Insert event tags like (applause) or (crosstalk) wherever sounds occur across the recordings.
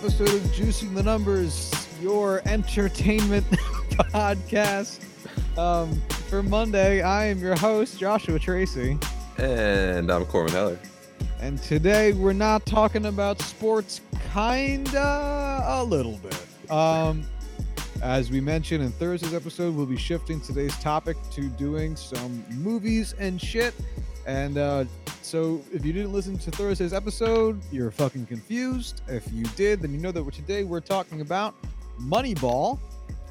episode of Juicing the Numbers, your entertainment (laughs) podcast. Um, for Monday, I am your host, Joshua Tracy. And I'm Corbin Heller. And today we're not talking about sports, kinda a little bit. Um, as we mentioned in Thursday's episode, we'll be shifting today's topic to doing some movies and shit. And uh, so if you didn't listen to Thursday's episode, you're fucking confused. If you did, then you know that today we're talking about Moneyball,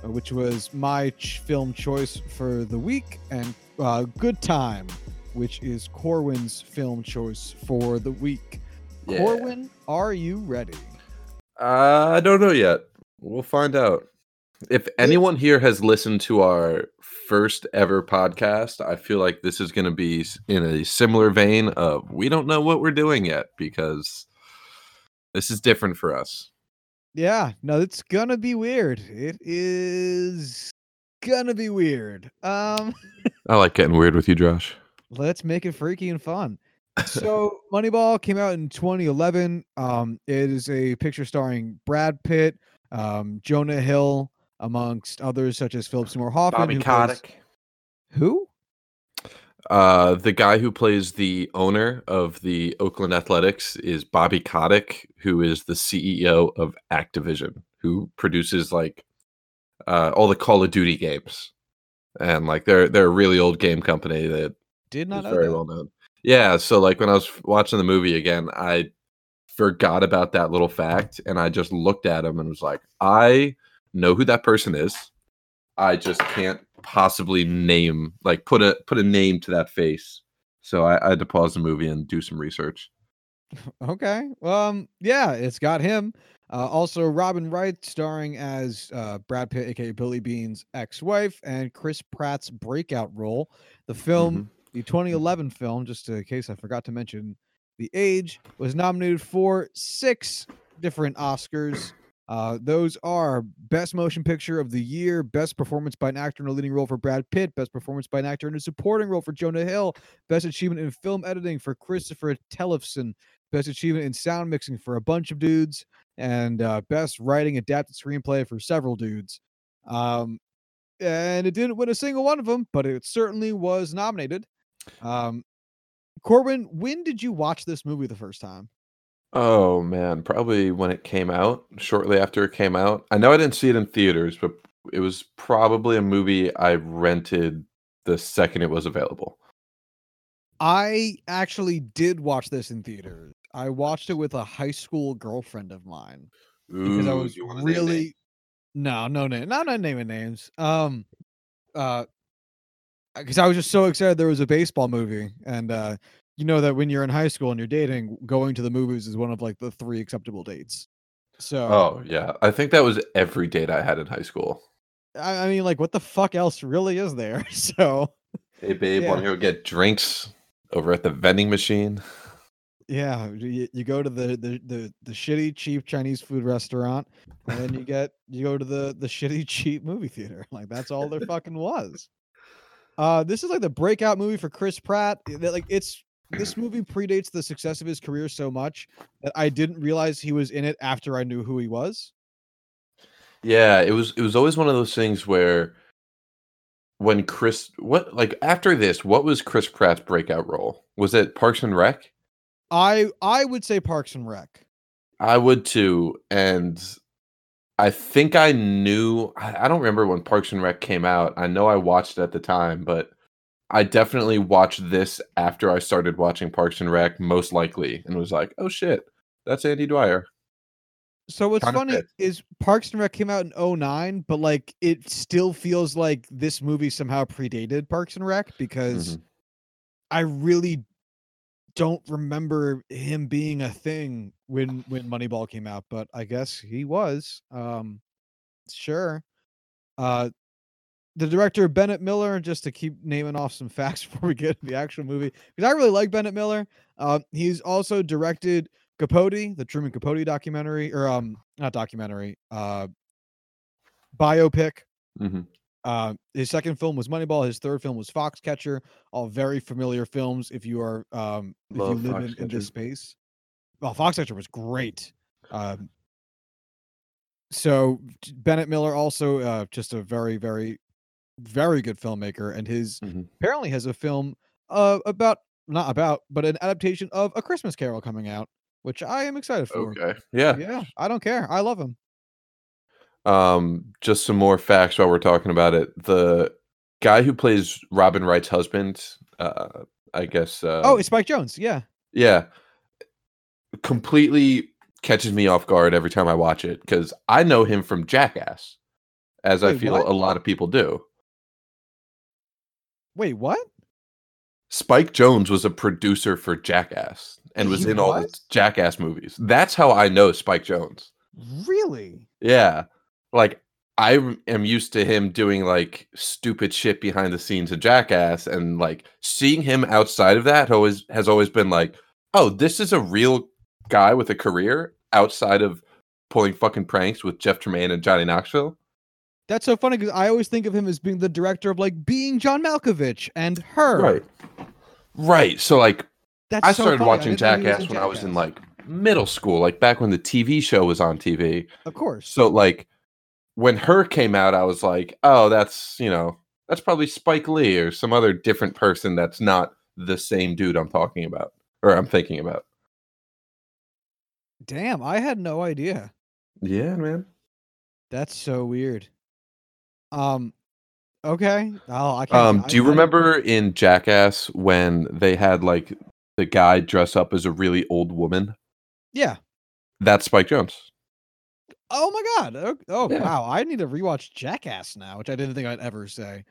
uh, which was my ch- film choice for the week, and uh, Good Time, which is Corwin's film choice for the week. Yeah. Corwin, are you ready? Uh, I don't know yet. We'll find out. If anyone here has listened to our first ever podcast, I feel like this is going to be in a similar vein of we don't know what we're doing yet because this is different for us. Yeah, no, it's gonna be weird. It is gonna be weird. Um, (laughs) I like getting weird with you, Josh. let's make it freaky and fun. So, Moneyball came out in 2011. Um, it is a picture starring Brad Pitt, um, Jonah Hill, amongst others such as Philip Seymour Hoffman. Bobby who plays- Kotick. Who? Uh, the guy who plays the owner of the Oakland Athletics is Bobby Kotick, who is the CEO of Activision, who produces like uh, all the Call of Duty games, and like they're they're a really old game company that Did not know very that. well known. Yeah, so like when I was watching the movie again, I forgot about that little fact, and I just looked at him and was like, I know who that person is. I just can't possibly name like put a put a name to that face. So I, I had to pause the movie and do some research. (laughs) Okay. Um. Yeah, it's got him. Uh, also, Robin Wright starring as uh, Brad Pitt, aka Billy Beane's ex-wife, and Chris Pratt's breakout role. The film, the 2011 film, just in case I forgot to mention the age, was nominated for six different Oscars. Uh, those are Best Motion Picture of the Year, Best Performance by an Actor in a Leading Role for Brad Pitt, Best Performance by an Actor in a Supporting Role for Jonah Hill, Best Achievement in Film Editing for Christopher Tellefsen, Best Achievement in Sound Mixing for a bunch of dudes, and uh, Best Writing Adapted Screenplay for several dudes. Um, and it didn't win a single one of them, but it certainly was nominated. Um, Corbin, when did you watch this movie the first time? Oh man, probably when it came out, shortly after it came out. I know I didn't see it in theaters, but it was probably a movie I rented the second it was available. I actually did watch this in theaters. I watched it with a high school girlfriend of mine because I was really no, no name, no, not naming names. Um, uh, because I was just so excited there was a baseball movie, and uh, you know that when you're in high school and you're dating, going to the movies is one of like the three acceptable dates. So, Oh yeah, I think that was every date I had in high school. I, I mean, like, what the fuck else really is there? (laughs) So, Hey babe, Yeah. want to go get drinks over at the vending machine? yeah, you, you go to the, the the the shitty cheap Chinese food restaurant, and then you get you go to the the shitty (laughs) cheap movie theater. Like that's all there (laughs) fucking was. Uh, this is like the breakout movie for Chris Pratt. That like it's this (clears throat) movie predates the success of his career so much that I didn't realize he was in it after I knew who he was. Yeah, it was it was always one of those things where when Chris what like after this, what was Chris Pratt's breakout role? Was it Parks and Rec? I I would say Parks and Rec. I would too, and I think I knew. I I don't remember when Parks and Rec came out. I know I watched it at the time, but I definitely watched this after I started watching Parks and Rec, most likely, and was like, "Oh shit, that's Andy Dwyer." So what's Kinda funny is Parks and Rec came out in 09, but like it still feels like this movie somehow predated Parks and Rec because Mhm. I really don't remember him being a thing when when Moneyball came out, but I guess he was. Um sure. Uh the director Bennett Miller, just to keep naming off some (laughs) facts before we get to the actual movie, because I really like Bennett Miller. Uh, he's also directed Capote, the Truman Capote documentary, or um, not documentary, uh, biopic. Mhm. Uh, his second film was Moneyball. His third film was Foxcatcher. All very familiar films if you are um, if you live in, in this space. Well, Foxcatcher was great. Um, so Bennett Miller also uh, just a very, very, very good filmmaker, and his Mhm. apparently has a film uh, about not about, but an adaptation of A Christmas Carol coming out, which I am excited for. Okay. Yeah. Yeah, I don't care. I love him. Um, just some more facts while we're talking about it. The guy who plays Robin Wright's husband, uh, I guess. Uh, oh, it's Spike Jonze. Yeah. yeah, completely catches me off guard every time I watch it because I know him from Jackass, as I feel what? a lot of people do. Wait, what? Spike Jonze was a producer for Jackass and was in all the? Jackass movies. That's how I know Spike Jonze. Really? Yeah. Like I am used to him doing like stupid shit behind the scenes of Jackass and like seeing him outside of that always has always been like, "Oh, this is a real guy with a career outside of pulling fucking pranks with Jeff Tremaine and Johnny Knoxville." That's so funny because I always think of him as being the director of like being John Malkovich and her. Right. Right. So like That's I so started funny. watching didn't know he was Jackass when I was in like middle school, like back when the TV show was on TV. Of course. So like when her came out, I was like, oh, that's you know, that's probably Spike Lee or some other different person that's not the same dude I'm talking about or I'm thinking about. Damn, I had no idea. Yeah, man. That's so weird. Um, okay. Oh, I can't. Um, I- do you I- remember in Jackass when they had like the guy dress up as a really old woman? Yeah. That's Spike Jonze. Oh my god. Oh, oh, Yeah. wow. I need to rewatch Jackass now, which I didn't think I'd ever say.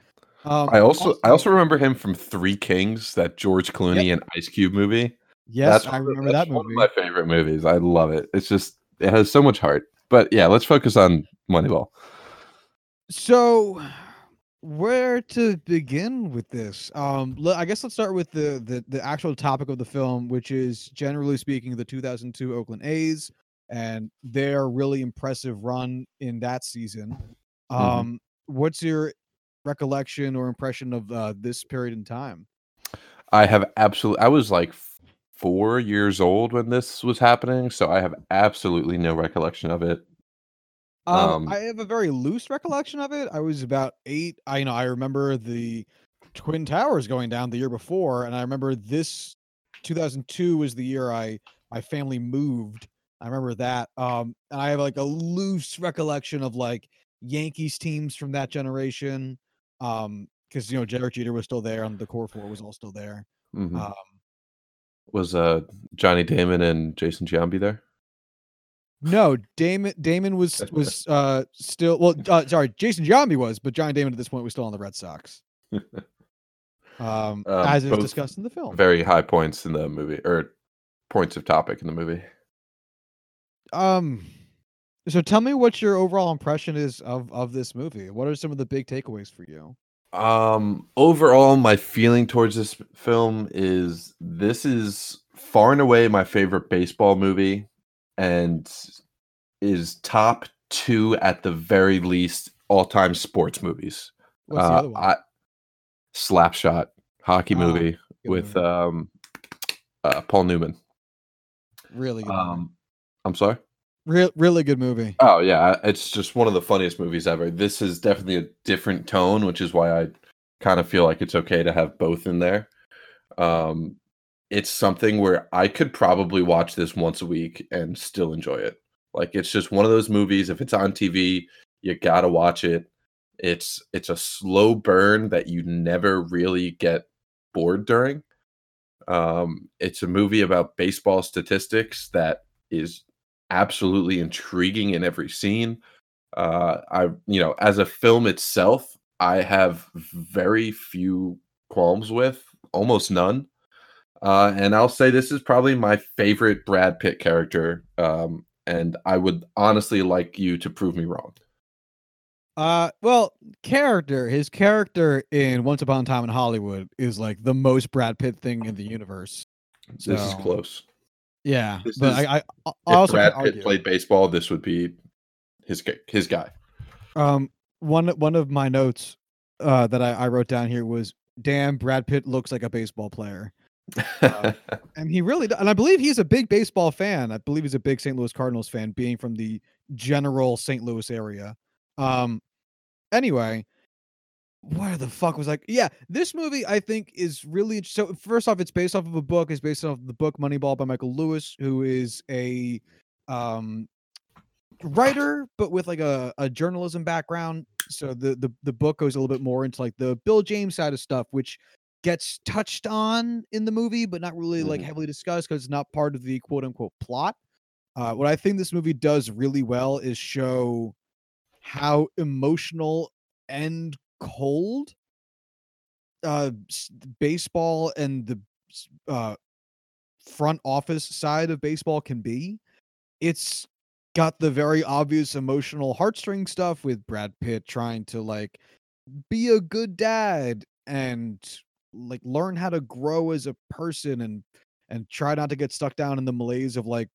Um, I also I also remember him from Three Kings, that George Clooney and Ice Cube movie. yes, That's I one of- remember that's that one movie. of my favorite movies. I love it. It's just it has so much heart. But yeah, let's focus on Moneyball. So, where to begin with this? Um, I guess let's start with the, the the actual topic of the film, which is generally speaking the 2002 Oakland A's and their really impressive run in that season. Um, what's your recollection or impression of uh, this period in time? I have absolutely. I was like four years old when this was happening, so I have absolutely no recollection of it. Um, Um, I have a very loose recollection of it. I was about eight. I you know I remember the Twin Towers going down the year before, and I remember this 2002 was the year I my family moved. I remember that. Um, and I have like a loose recollection of like Yankees teams from that generation. Um, because you know Derek Jeter was still there, and the core four was all still there. Mhm. Um, was uh Johnny Damon and Jason Giambi there? No, Damon Damon was (laughs) was uh still well. Uh, sorry, Jason Giambi was, but John Damon at this point was still on the Red Sox. (laughs) Um, Um, as is discussed in the film. Very high points in the movie, or points of topic in the movie. Um, so tell me what your overall impression is of of this movie. What are some of the big takeaways for you? Um, overall, my feeling towards this film is this is far and away my favorite baseball movie, and is top two at the very least all time sports movies. What's the Uh, other one? I, Slapshot hockey Ah, movie with movie. um, uh, Paul Newman. really good. Um, I'm sorry. Real, really good movie. Oh yeah, it's just one of the funniest movies ever. This is definitely a different tone, which is why I kind of feel like it's okay to have both in there. Um, it's something where I could probably watch this once a week and still enjoy it. Like it's just one of those movies. If it's on TV, you gotta watch it. It's it's a slow burn that you never really get bored during. Um, it's a movie about baseball statistics that is absolutely intriguing in every scene. Uh, I, you know, as a film itself, I have very few qualms with, almost none. Uh, and I'll say this is probably my favorite Brad Pitt character. Um, and I would honestly like you to prove me wrong. Uh, well, character. His character in Once Upon a Time in Hollywood is like the most Brad Pitt thing in the universe. This is So, close. Yeah, This but is- I, I, I If also Brad Pitt argue. played baseball, this would be his his guy. Um, one one of my notes uh, that I, I wrote down here was, "Damn, Brad Pitt looks like a baseball player." Uh, (laughs) and he really, and I believe he's a big baseball fan. I believe he's a big St. Louis Cardinals fan, being from the general St. Louis area. Um, anyway, where the fuck was like? Yeah, this movie I think is really so. First off, it's based off of a book. It's based off the book Moneyball by Michael Lewis, who is a um writer, but with like a, a journalism background. So the, the the book goes a little bit more into like the Bill James side of stuff, which gets touched on in the movie, but not really like Mhm. heavily discussed because it's not part of the quote unquote plot. Uh, what I think this movie does really well is show how emotional and cold uh baseball and the uh front office side of baseball can be it's got the very obvious emotional heartstring stuff with Brad Pitt trying to like be a good dad and like learn how to grow as a person and and try not to get stuck down in the malaise of like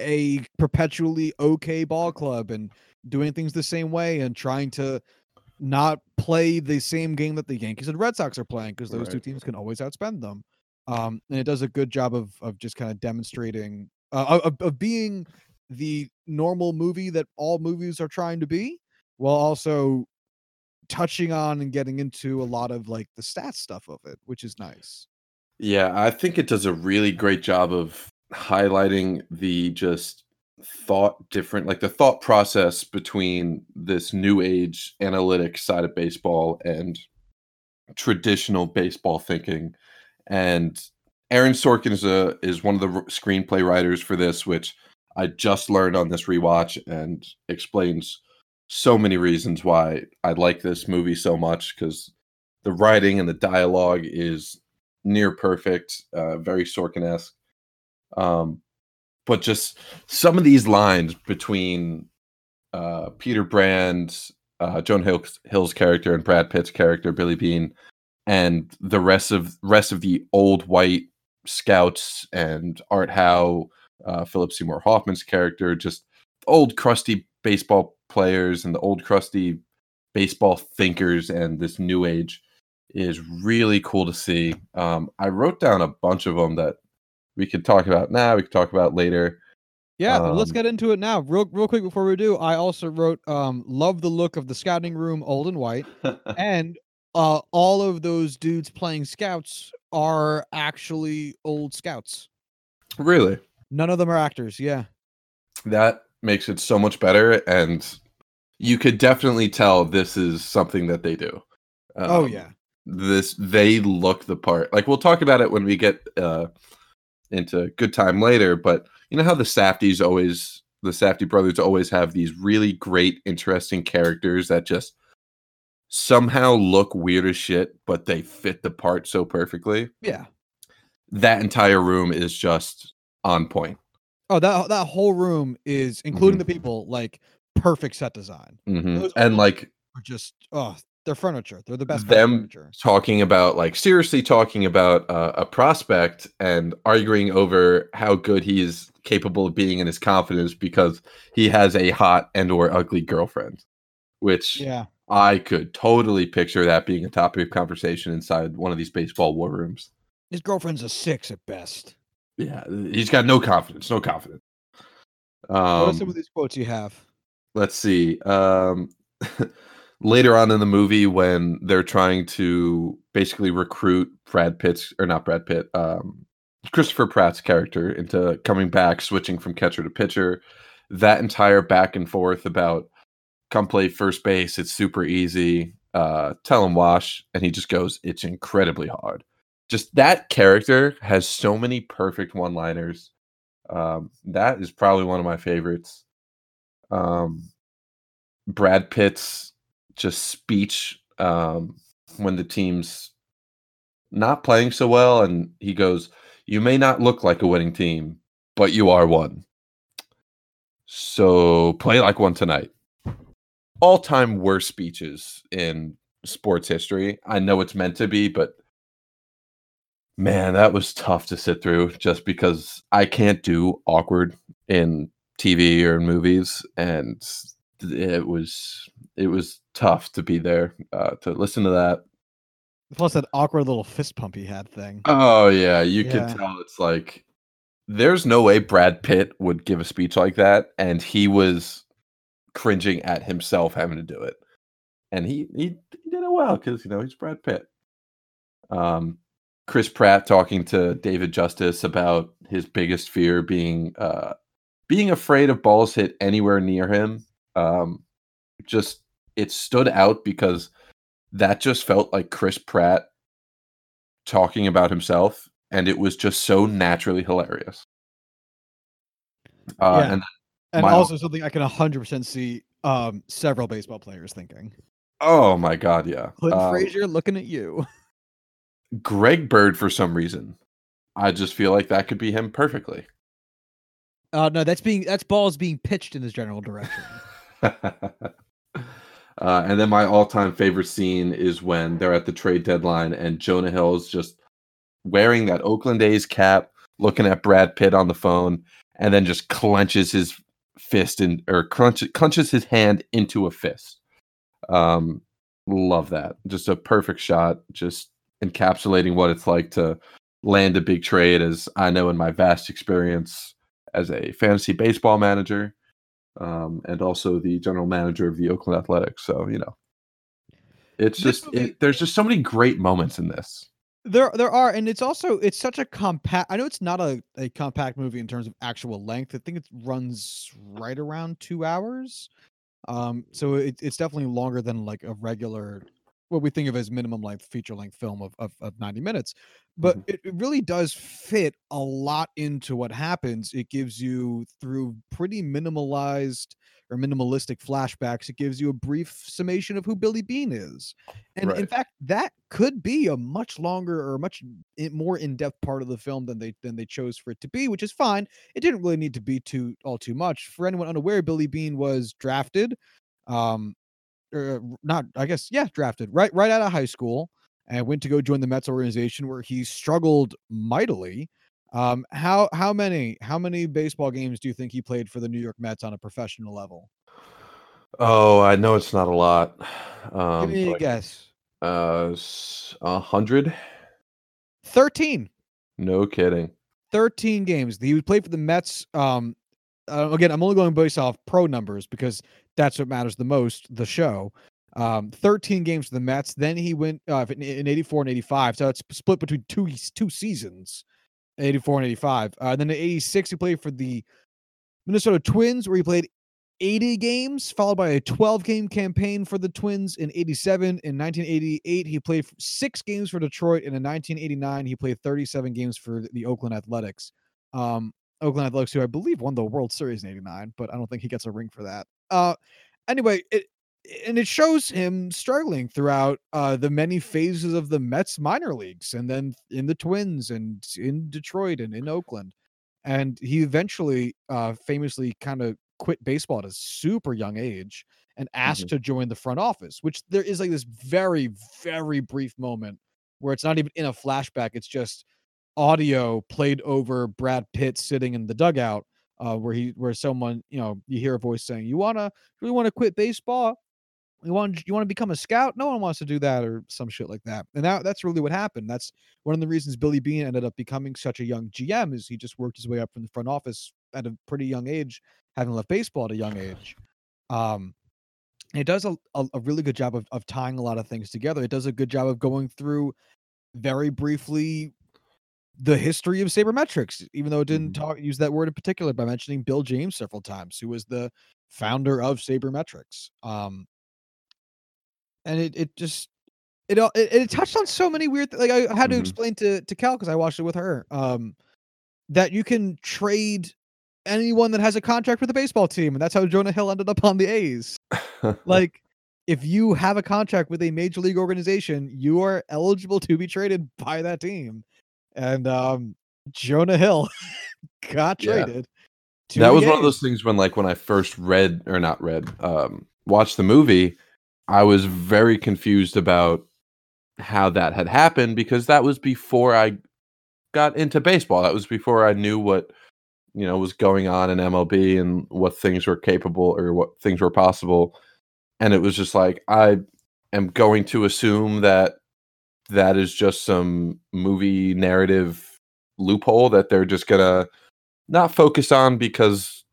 a perpetually okay ball club and doing things the same way and trying to not play the same game that the Yankees and Red Sox are playing because those two teams can always outspend them. Um, and it does a good job of of just kind of demonstrating uh, of, of being the normal movie that all movies are trying to be, while also touching on and getting into a lot of like the stats stuff of it, which is nice. Yeah, I think it does a really great job of highlighting the just thought different, like the thought process between this new age analytic side of baseball and traditional baseball thinking. And Aaron Sorkin is a is one of the screenplay writers for this, which I just learned on this rewatch and explains so many reasons why I like this movie so much because the writing and the dialogue is near perfect, uh, very Sorkin-esque. Um, but just some of these lines between uh, Peter Brand, uh, Joan Hill's, Hill's character, and Brad Pitt's character, Billy Beane, and the rest of rest of the old white scouts and Art Howe, uh, Philip Seymour Hoffman's character, just old crusty baseball players and the old crusty baseball thinkers and this new age is really cool to see. Um, I wrote down a bunch of them that we could talk about now. We could talk about later. Yeah, let's Um, get into it now. Real real quick before we do, I also wrote um love the look of the scouting room, old and white. (laughs) and uh all of those dudes playing scouts are actually old scouts really, none of them are actors yeah that makes it so much better, and you could definitely tell this is something that they do. oh Um, yeah this they look the part. Like we'll talk about it when we get uh into good time later, but you know how the Safdies always the Safdie brothers always have these really great interesting characters that just somehow look weird as shit, but they fit the part so perfectly. yeah That entire room is just on point. Oh that that whole room is including Mhm. the people like perfect set design. Mhm. And like are just oh they're furniture. They're the best them furniture. talking about like seriously talking about uh, a prospect and arguing over how good he is capable of being in his confidence because he has a hot and or ugly girlfriend which yeah. I could totally picture that being a topic of conversation inside one of these baseball war rooms. His girlfriend's a six at best yeah he's got no confidence no confidence. What are some um of these quotes you have? let's see um (laughs) later on in the movie when they're trying to basically recruit brad pitt's or not brad pitt um christopher pratt's character into coming back switching from catcher to pitcher. That entire back and forth about come play first base it's super easy uh tell him wash and he just goes it's incredibly hard just that character has so many perfect one liners um that is probably one of my favorites um Brad Pitt's just speech um, when the team's not playing so well, and he goes, "You may not look like a winning team, but you are one. So play like one tonight." All-time worst speeches in sports history. I know it's meant to be, but man, that was tough to sit through. Just because I can't do awkward in TV or in movies, and it was it was tough to be there uh, to listen to that. Plus that awkward little fist pump he had thing. Oh yeah, you Yeah. can tell it's like there's no way Brad Pitt would give a speech like that, and he was cringing at himself having to do it, and he he, he did it well because you know he's Brad Pitt. Um, Chris Pratt talking to David Justice about his biggest fear being uh being afraid of balls hit anywhere near him. Um, just it stood out because that just felt like Chris Pratt talking about himself, and it was just so naturally hilarious. Uh, Yeah. And And my- also something I can 100% see um, several baseball players thinking. oh my god, yeah, Clint Um, Frazier looking at you. (laughs) Greg Bird for some reason. I just feel like that could be him perfectly. Uh, no, that's being that's balls being pitched in his general direction. (laughs) uh, and then my all-time favorite scene is when they're at the trade deadline and Jonah Hill is just wearing that Oakland A's cap, looking at Brad Pitt on the phone, and then just clenches his fist and or clenches, clenches his hand into a fist. Um, love that. Just a perfect shot, just encapsulating what it's like to land a big trade. As I know in my vast experience as a fantasy baseball manager um, and also the general manager of the Oakland Athletics. So you know, it's just it, there's just so many great moments in this. There, there are, and it's also it's such a compact. I know it's not a, a compact movie in terms of actual length. I think it runs right around two hours. Um, so it, it's definitely longer than like a regular, what we think of as minimum length feature length film of, of of ninety minutes. But Mhm. it, it really does fit a lot into what happens. It gives you through pretty minimalized or minimalistic flashbacks. It gives you a brief summation of who Billy Beane is. And in fact, that could be a much longer or much more in-depth part of the film than they than they chose for it to be, which is fine. It didn't really need to be too all too much. For anyone unaware, Billy Beane was drafted, um, or not, I guess, yeah, drafted right right out of high school and went to go join the Mets organization where he struggled mightily. Um, how how many how many baseball games do you think he played for the New York Mets on a professional level? Oh, I know it's not a lot. Um, Give me a but, guess. uh, a hundred? Thirteen. No kidding. 13 games. He played for the Mets. Um, uh, again, I'm only going based off pro numbers because that's what matters the most. The show. Um, 13 games for the Mets. Then he went uh, in, in 84 and 85. So it's split between two two seasons, 84 and 85. Uh, then in 86 he played for the Minnesota Twins, where he played 80 games, followed by a 12 game campaign for the Twins in 87. In 1988, he played six games for Detroit. And in 1989, he played 37 games for the Oakland Athletics. Um, Oakland Athletics, who I believe won the World Series in 89, but I don't think he gets a ring for that. Uh, anyway, it, and it shows him struggling throughout uh, the many phases of the Mets minor leagues and then in the Twins and in Detroit and in Oakland. And he eventually uh, famously kind of quit baseball at a super young age and asked to join the front office, which there is like this very, very brief moment where it's not even in a flashback. It's just audio played over Brad Pitt sitting in the dugout, uh, where he where someone, you know, you hear a voice saying, You wanna really want to quit baseball? You want you want to become a scout? No one wants to do that or some shit like that. And that that's really what happened. That's one of the reasons Billy Beane ended up becoming such a young GM is he just worked his way up from the front office at a pretty young age, having left baseball at a young age. Um, it does a, a, a really good job of, of tying a lot of things together. It does a good job of going through very briefly the history of sabermetrics, even though it didn't Mhm. talk use that word in particular by mentioning Bill James several times, who was the founder of sabermetrics. Um, and it it just it all it, it touched on so many weird th- like I had to Mhm. explain to to Cal because I watched it with her. Um, that you can trade anyone that has a contract with a baseball team, and that's how Jonah Hill ended up on the A's. (laughs) Like, if you have a contract with a major league organization, you are eligible to be traded by that team. And um, Jonah Hill (laughs) got Yeah. traded. that was one of those things when like when I first read or not read, um, watched the movie, I was very confused about how that had happened because that was before I got into baseball. That was before I knew what you know was going on in MLB and what things were capable or what things were possible. And it was just like I am going to assume that that is just some movie narrative loophole that they're just gonna not focus on because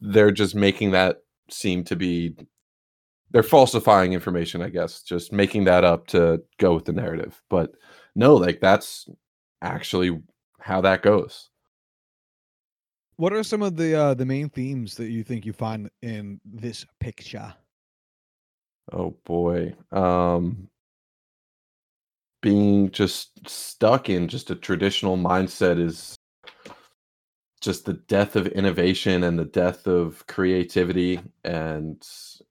they're just making that seem to be they're falsifying information, I guess, just making that up to go with the narrative. But no, like that's actually how that goes. What are some of the uh, the main themes that you think you find in this picture? Oh boy. Um being just stuck in just a traditional mindset is just the death of innovation and the death of creativity. And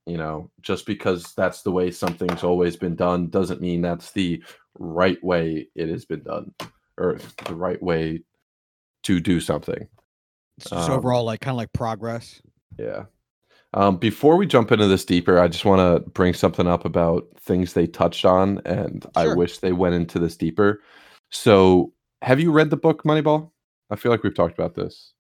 you know just because that's the way something's always been done doesn't mean that's the right way it has been done or the right way to do something. It's just Um, overall like kind of like progress. yeah um, before we jump into this deeper i just want to bring something up about things they touched on and i wish they went into this deeper so have you read the book moneyball i feel like we've talked about this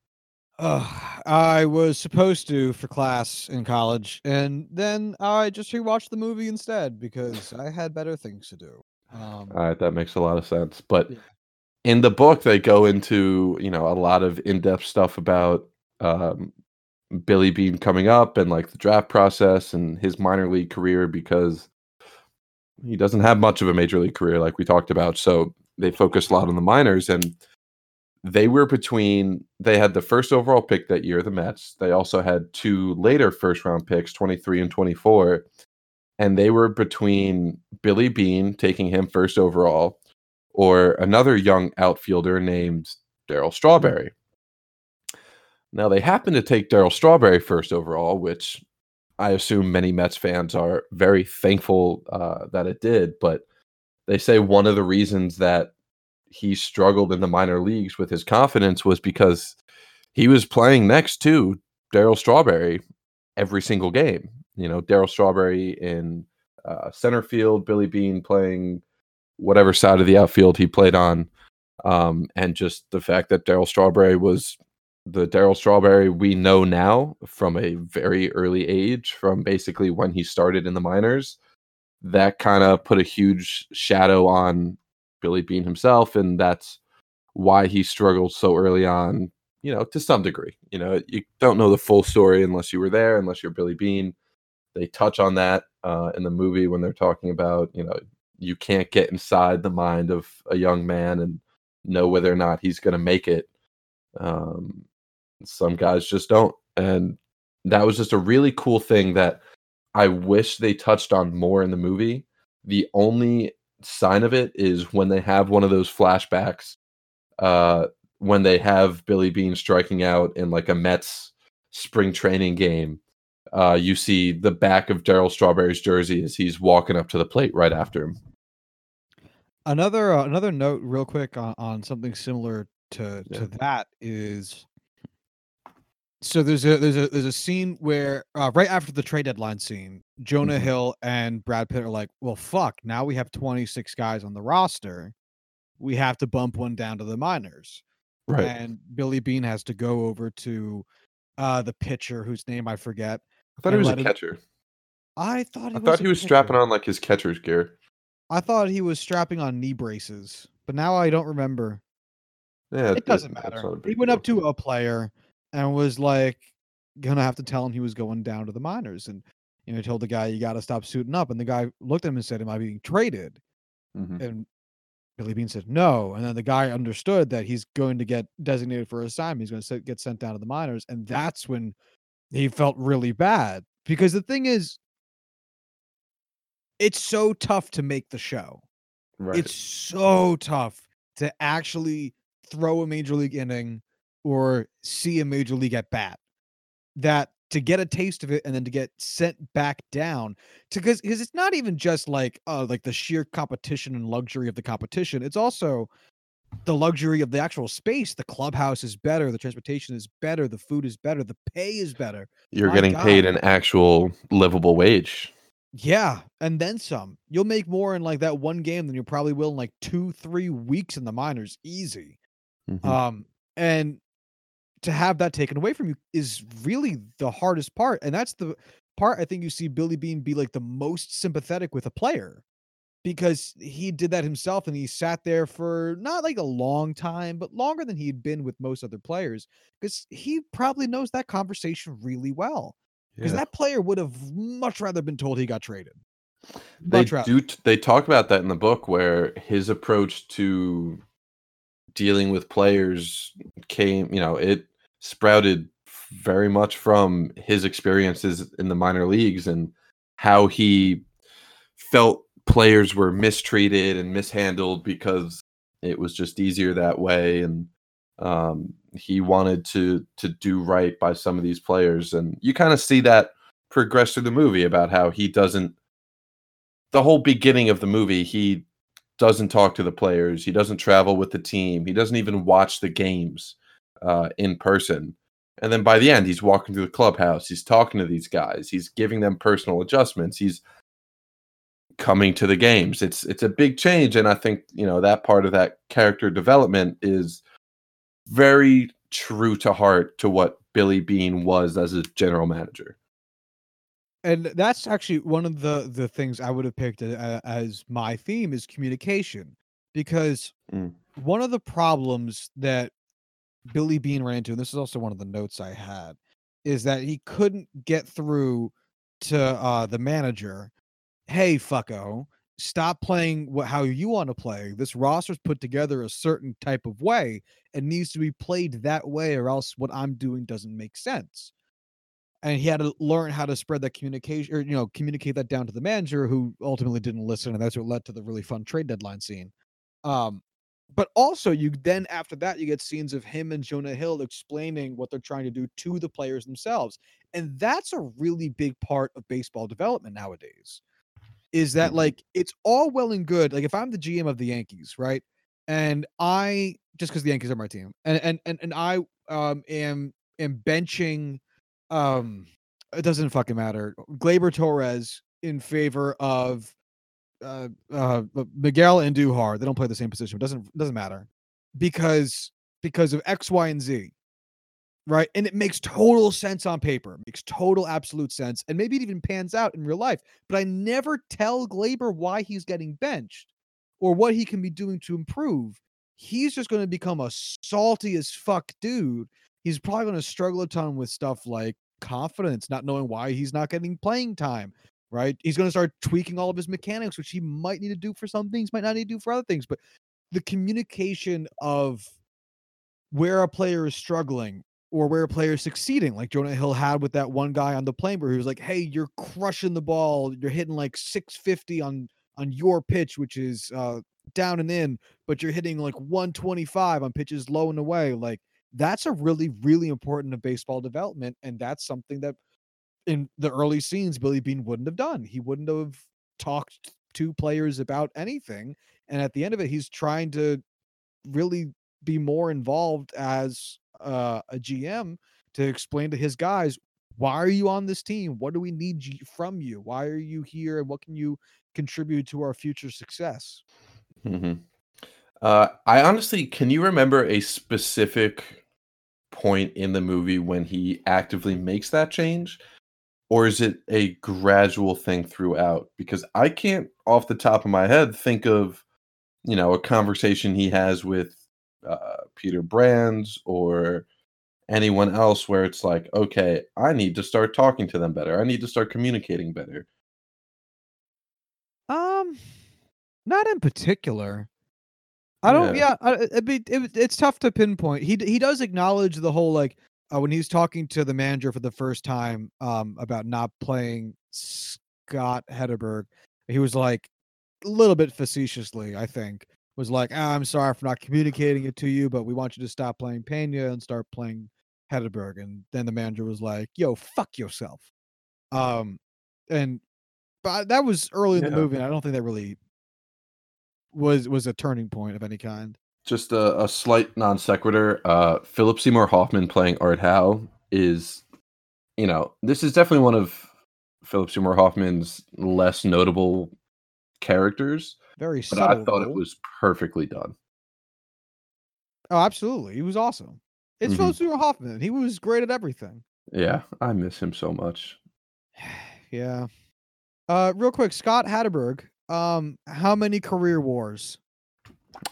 Ugh, I was supposed to for class in college, and then I just rewatched the movie instead because I had better things to do. Um, All right, that makes a lot of sense. But Yeah. in the book, they go into you know a lot of in-depth stuff about um, Billy Beane coming up and like the draft process and his minor league career because he doesn't have much of a major league career like we talked about. So they focused a lot on the minors and they were between they had the first overall pick that year, the Mets. They also had two later first round picks, 23 and 24. And they were between Billy Beane taking him first overall or another young outfielder named Darryl Strawberry. Now they happened to take Darryl Strawberry first overall, which I assume many Mets fans are very thankful uh, that it did. But they say one of the reasons that he struggled in the minor leagues with his confidence was because he was playing next to Darryl Strawberry every single game. You know, Darryl Strawberry in uh, center field, Billy Beane playing whatever side of the outfield he played on. Um, and just the fact that Darryl Strawberry was the Darryl Strawberry we know now from a very early age, from basically when he started in the minors, that kind of put a huge shadow on Billy Beane himself. And that's why he struggled so early on, you know, to some degree. You know, you don't know the full story unless you were there, unless you're Billy Beane. They touch on that uh, in the movie when they're talking about, you know, you can't get inside the mind of a young man and know whether or not he's going to make it. Um, some guys just don't. And that was just a really cool thing that I wish they touched on more in the movie. The only sign of it is when they have one of those flashbacks, uh, when they have Billy Beane striking out in like a Mets spring training game. Uh, you see the back of Darryl Strawberry's jersey as he's walking up to the plate right after him. Another uh, another note, real quick, on, on something similar to Yeah. to that is. So there's a there's a there's a scene where uh, right after the trade deadline scene, Jonah Mhm. Hill and Brad Pitt are like, "Well, fuck! Now we have 26 guys on the roster. We have to bump one down to the minors." Right. And Billy Beane has to go over to uh, the pitcher whose name I forget. I thought he was a him- catcher. I thought he I was thought he was pitcher. strapping on like his catcher's gear. I thought he was strapping on knee braces, but now I don't remember. Yeah, It doesn't matter. He went up to a player and was like gonna have to tell him he was going down to the minors, and you know told the guy you got to stop suiting up, and the guy looked at him and said, "Am I being traded?" Mhm. And Billy Beane said, "No," and then the guy understood that he's going to get designated for assignment. He's going to get sent down to the minors, and that's when he felt really bad because the thing is, it's so tough to make the show. Right. It's so tough to actually throw a major league inning or see a major league at bat. That to get a taste of it and then to get sent back down to because because it's not even just like uh like the sheer competition and luxury of the competition. It's also the luxury of the actual space. The clubhouse is better, the transportation is better, the food is better, the pay is better. You're my getting paid an actual livable wage. Yeah, and then some. You'll make more in like that one game than you probably will in like two, three weeks in the minors, easy. Mhm. Um, and to have that taken away from you is really the hardest part, and that's the part I think you see Billy Beane be like the most sympathetic with a player because he did that himself and he sat there for not like a long time, but longer than he'd been with most other players because he probably knows that conversation really well. Because Yeah. that player would have much rather been told he got traded. they rather. do t- they talk about that in the book where his approach to dealing with players came you know it sprouted very much from his experiences in the minor leagues and how he felt players were mistreated and mishandled because it was just easier that way. And um, he wanted to to do right by some of these players. And you kind of see that progress through the movie about how he doesn't the whole beginning of the movie he doesn't talk to the players. He doesn't travel with the team. He doesn't even watch the games uh, in person and then by the end he's walking through the clubhouse he's talking to these guys he's giving them personal adjustments he's coming to the games it's it's a big change and i think you know that part of that character development is very true to heart to what billy beane was as a general manager and that's actually one of the the things I would have picked a- as my theme is communication because Mm. one of the problems that Billy Beane ran into, and this is also one of the notes I had, is that he couldn't get through to uh, the manager. Hey, fucko, stop playing what how you want to play. This roster's put together a certain type of way and needs to be played that way, or else what I'm doing doesn't make sense and he had to learn how to spread that communication or you know communicate that down to the manager who ultimately didn't listen and that's what led to the really fun trade deadline scene um but also you then after that you get scenes of him and jonah hill explaining what they're trying to do to the players themselves and that's a really big part of baseball development nowadays is that Mhm. like it's all well and good like if i'm the gm of the yankees right and i just because the yankees are my team and and and, and i um am am benching um it doesn't fucking matter gleyber torres in favor of uh uh miguel andujar they don't play the same position it doesn't doesn't matter because because of x y and z right? And it makes total sense on paper makes total absolute sense and maybe it even pans out in real life but i never tell gleyber why he's getting benched or what he can be doing to improve. He's just going to become a salty as fuck dude. He's probably going to struggle a ton with stuff like confidence not knowing why he's not getting playing time right he's going to start tweaking all of his mechanics which he might need to do for some things might not need to do for other things but the communication of where a player is struggling or where a player is succeeding, like Jonah Hill had with that one guy on the plane where he was like, "Hey, you're crushing the ball. You're hitting like 650 on on your pitch, which is uh, down and in, but you're hitting like 125 on pitches low and away." Like that's a really really important of baseball development, and that's something that in the early scenes Billy Beane wouldn't have done. He wouldn't have talked to players about anything, and at the end of it, he's trying to really be more involved as uh, a GM to explain to his guys why are you on this team? What do we need from you? Why are you here? And what can you contribute to our future success? hmm Uh, I honestly, can you remember a specific point in the movie when he actively makes that change? Or is it a gradual thing throughout? Because I can't, off the top of my head, think of, you know, a conversation he has with uh, Peter Brands or anyone else where it's like, okay, I need to start talking to them better. I need to start communicating better. Um, not in particular. I don't. Yeah. Yeah, I, it'd be, it, it's tough to pinpoint. He he does acknowledge the whole like uh, when he's talking to the manager for the first time um about not playing Scott Hatteberg. He was like a little bit facetiously, I think, was like, "Ah, "I'm sorry for not communicating it to you, but we want you to stop playing Pena and start playing Hatteberg." And then the manager was like, "Yo, fuck yourself." Um, and but that was early in the movie. And I don't think that really was was a turning point of any kind. Just a, a slight non sequitur. Uh, Philip Seymour Hoffman playing Art Howe is, you know, this is definitely one of Philip Seymour Hoffman's less notable characters, Very but subtle. I thought it was perfectly done. Oh, absolutely. He was awesome. It's Mhm. Philip Seymour Hoffman. He was great at everything. Yeah, I miss him so much. (sighs) yeah. Uh, real quick, Scott Hatteberg Um, how many career wars?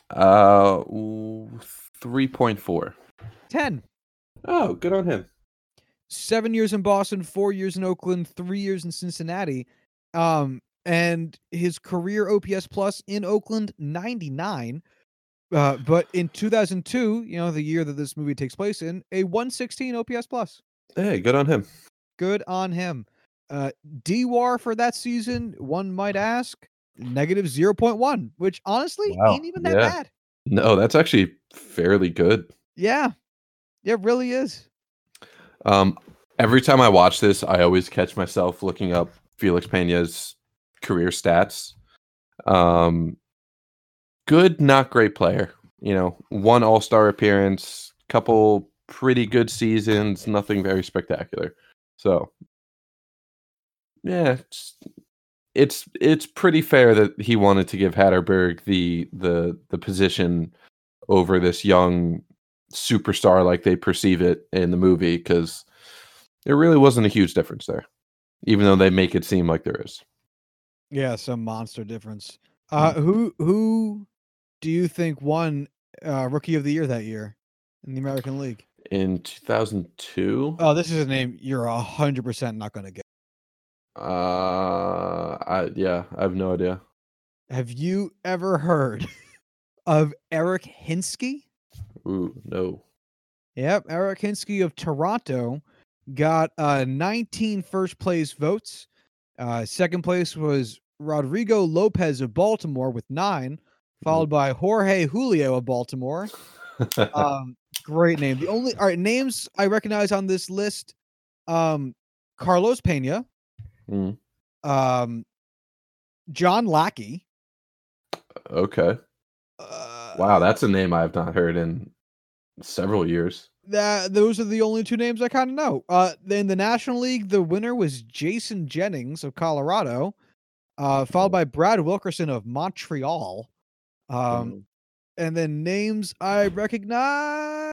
Uh, three point four. Ten. Oh, good on him. Seven years in Boston, four years in Oakland, three years in Cincinnati. Um, and his career OPS plus in Oakland, 99. Uh, but in 2002, you know, the year that this movie takes place in, a 116 OPS plus. Hey, good on him. Good on him. Uh, DWAR for that season, one might ask, negative 0.1, which honestly Wow, ain't even that yeah. bad. No, that's actually fairly good. Yeah. It really is. Um, every time I watch this, I always catch myself looking up Felix Pena's career stats. Um, good, not great player. You know, one All Star appearance, couple pretty good seasons, nothing very spectacular. So, yeah, it's it's, pretty fair that he wanted to give Hatteberg the the the position over this young superstar like they perceive it in the movie because there really wasn't a huge difference there, even though they make it seem like there is. Yeah, some monster difference. Uh, who who do you think won uh, Rookie of the Year that year in the American League? In 2002, Oh, this is a name you're a hundred percent not going to get. Uh, I yeah, I have no idea. Have you ever heard (laughs) of Eric Hinske? Ooh, no. Yep, Eric Hinske of Toronto got uh 19 first place votes. Uh, second place was Rodrigo Lopez of Baltimore with nine, followed by Jorge Julio of Baltimore. (laughs) um great name the only all right names i recognize on this list um carlos pena Mm, um john lackey. Okay. uh, Wow, that's a name I have not heard in several years. that those are the only two names i kind of know. Uh in the national league the winner was jason jennings of colorado uh followed by brad wilkerson of montreal. Um Mm, and then names i recognize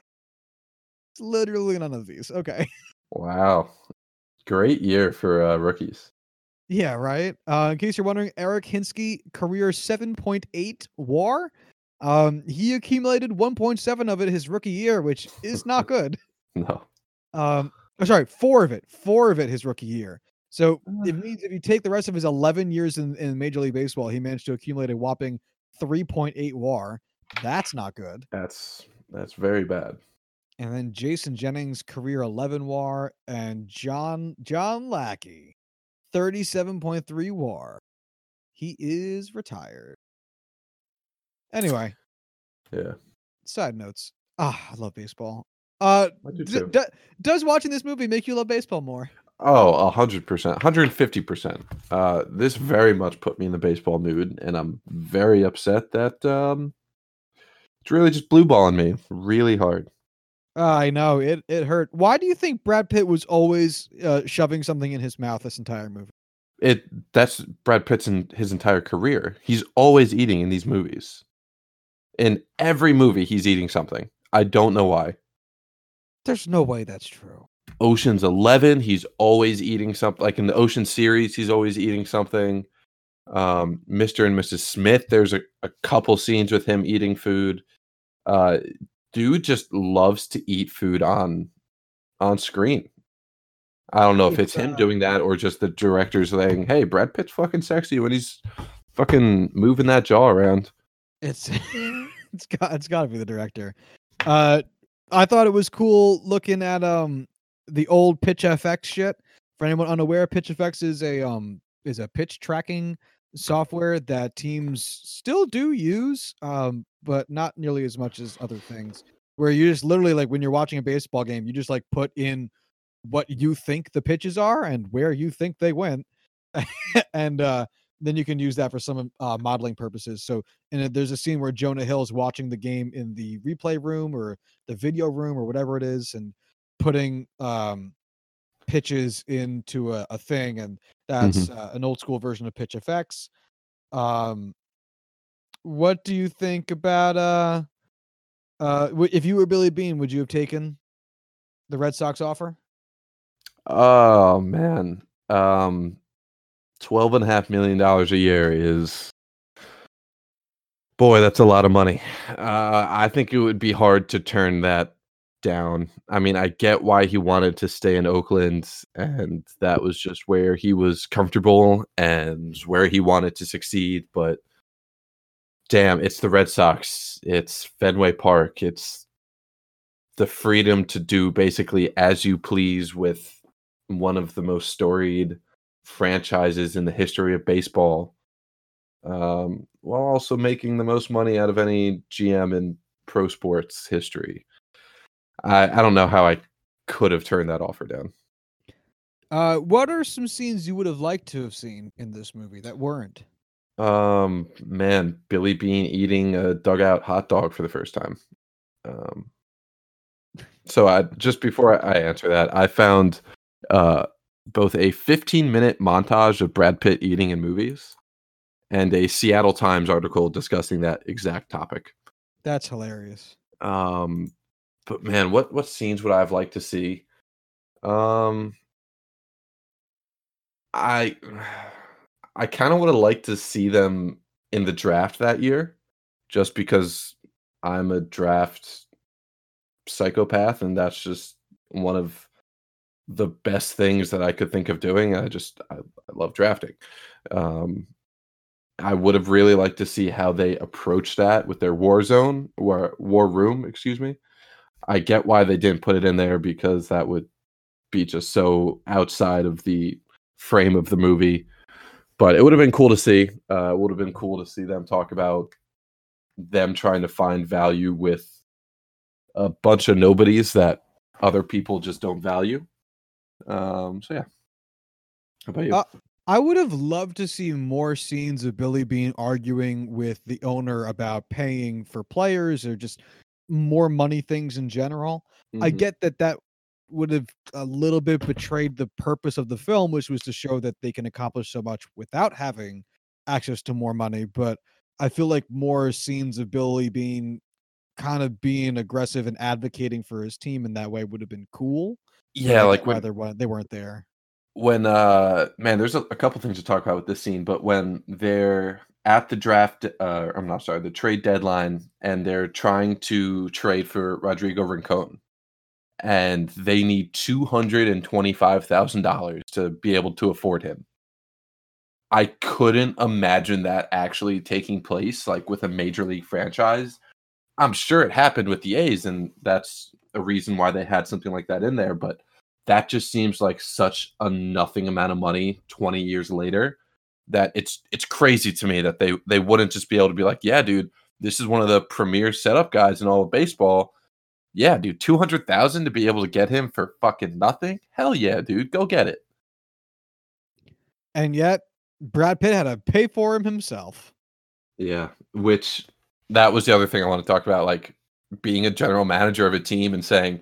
literally none of these. Okay. (laughs) Wow, great year for uh, rookies. Yeah, right. Uh, in case you're wondering, Eric Hinske career 7.8 WAR. Um, he accumulated 1.7 of it his rookie year, which is not good. (laughs) No. Um, oh, sorry, four of it, four of it his rookie year. So it (sighs) means if you take the rest of his 11 years in, in Major League Baseball, he managed to accumulate a whopping 3.8 WAR. That's not good. That's that's very bad. And then Jason Jennings career 11 WAR and John John Lackey 37.3 WAR. He is retired. Anyway, Yeah, side notes. Ah, I love baseball. Uh d- d- does watching this movie make you love baseball more? Oh, a hundred percent, hundred and fifty percent. Uh, this very much put me in the baseball mood, and I'm very upset that um, it's really just blue balling me really hard. I know it it hurt. Why do you think Brad Pitt was always uh, shoving something in his mouth this entire movie? It that's Brad Pitt's in his entire career. He's always eating in these movies. In every movie, he's eating something. I don't know why. There's no way that's true. Ocean's Eleven, he's always eating something. Like in the Ocean series, he's always eating something. Um, Mr. and Mrs. Smith, there's a, a couple scenes with him eating food. Uh, dude just loves to eat food on on screen. I don't know if It's, it's him uh, doing that or just the director's saying, "Hey, Brad Pitt's fucking sexy when he's fucking moving that jaw around." It's (laughs) it's got it's got to be the director. Uh, I thought it was cool looking at um the old Pitch FX shit. For anyone unaware, Pitch FX is a um is a pitch tracking software that teams still do use, um, but not nearly as much as other things. Where you just literally like when you're watching a baseball game, you just like put in what you think the pitches are and where you think they went, (laughs) and uh, then you can use that for some uh, modeling purposes. So and there's a scene where Jonah Hill is watching the game in the replay room or the video room or whatever it is, and putting um, pitches into a, a thing, and that's uh, an old school version of Pitch FX. Um, what do you think about uh, uh, w- if you were Billy Beane, would you have taken the Red Sox offer? Oh man. Um twelve and a half million dollars a year is Boy, that's a lot of money. Uh, I think it would be hard to turn that down. I mean, I get why he wanted to stay in Oakland, and that was just where he was comfortable and where he wanted to succeed. But damn, it's the Red Sox. It's Fenway Park. It's the freedom to do basically as you please with one of the most storied franchises in the history of baseball um, while also making the most money out of any GM in pro sports history. I, I don't know how I could have turned that offer down. Uh, what are some scenes you would have liked to have seen in this movie that weren't? Um, man, Billy Beane eating a dugout hot dog for the first time. Um, so I just before I answer that, I found uh both a 15 minute montage of Brad Pitt eating in movies and a Seattle Times article discussing that exact topic. That's hilarious. Um, but man, what what scenes would I have liked to see? Um, I I kind of would have liked to see them in the draft that year, just because I'm a draft psychopath, and that's just one of the best things that I could think of doing. I just I, I love drafting. Um, I would have really liked to see how they approach that with their war zone or war room, excuse me. I get why they didn't put it in there because that would be just so outside of the frame of the movie. But it would have been cool to see. Uh, it would have been cool to see them talk about them trying to find value with a bunch of nobodies that other people just don't value. Um, so yeah. How about you? Uh, I would have loved to see more scenes of Billy Beane arguing with the owner about paying for players or just more money things in general. I Mhm. get that that would have a little bit betrayed the purpose of the film, which was to show that they can accomplish so much without having access to more money. But I feel like more scenes of Billy being kind of being aggressive and advocating for his team in that way would have been cool. yeah, like when they weren't they weren't there. when uh man there's a, a couple things to talk about with this scene but when they're at the draft uh i'm not sorry the trade deadline and they're trying to trade for rodrigo rincon. And they need $225000 to be able to afford him. I couldn't imagine that actually taking place like with a major league franchise. I'm sure it happened with the a's and that's a reason why they had something like that in there but that just seems like such a nothing amount of money 20 years later that it's it's crazy to me that they they wouldn't just be able to be like yeah dude this is one of the premier setup guys in all of baseball. Yeah dude 200,000 to be able to get him for fucking nothing? Hell yeah dude go get it. And yet Brad Pitt had to pay for him himself. yeah which that was the other thing i want to talk about like being a general manager of a team and saying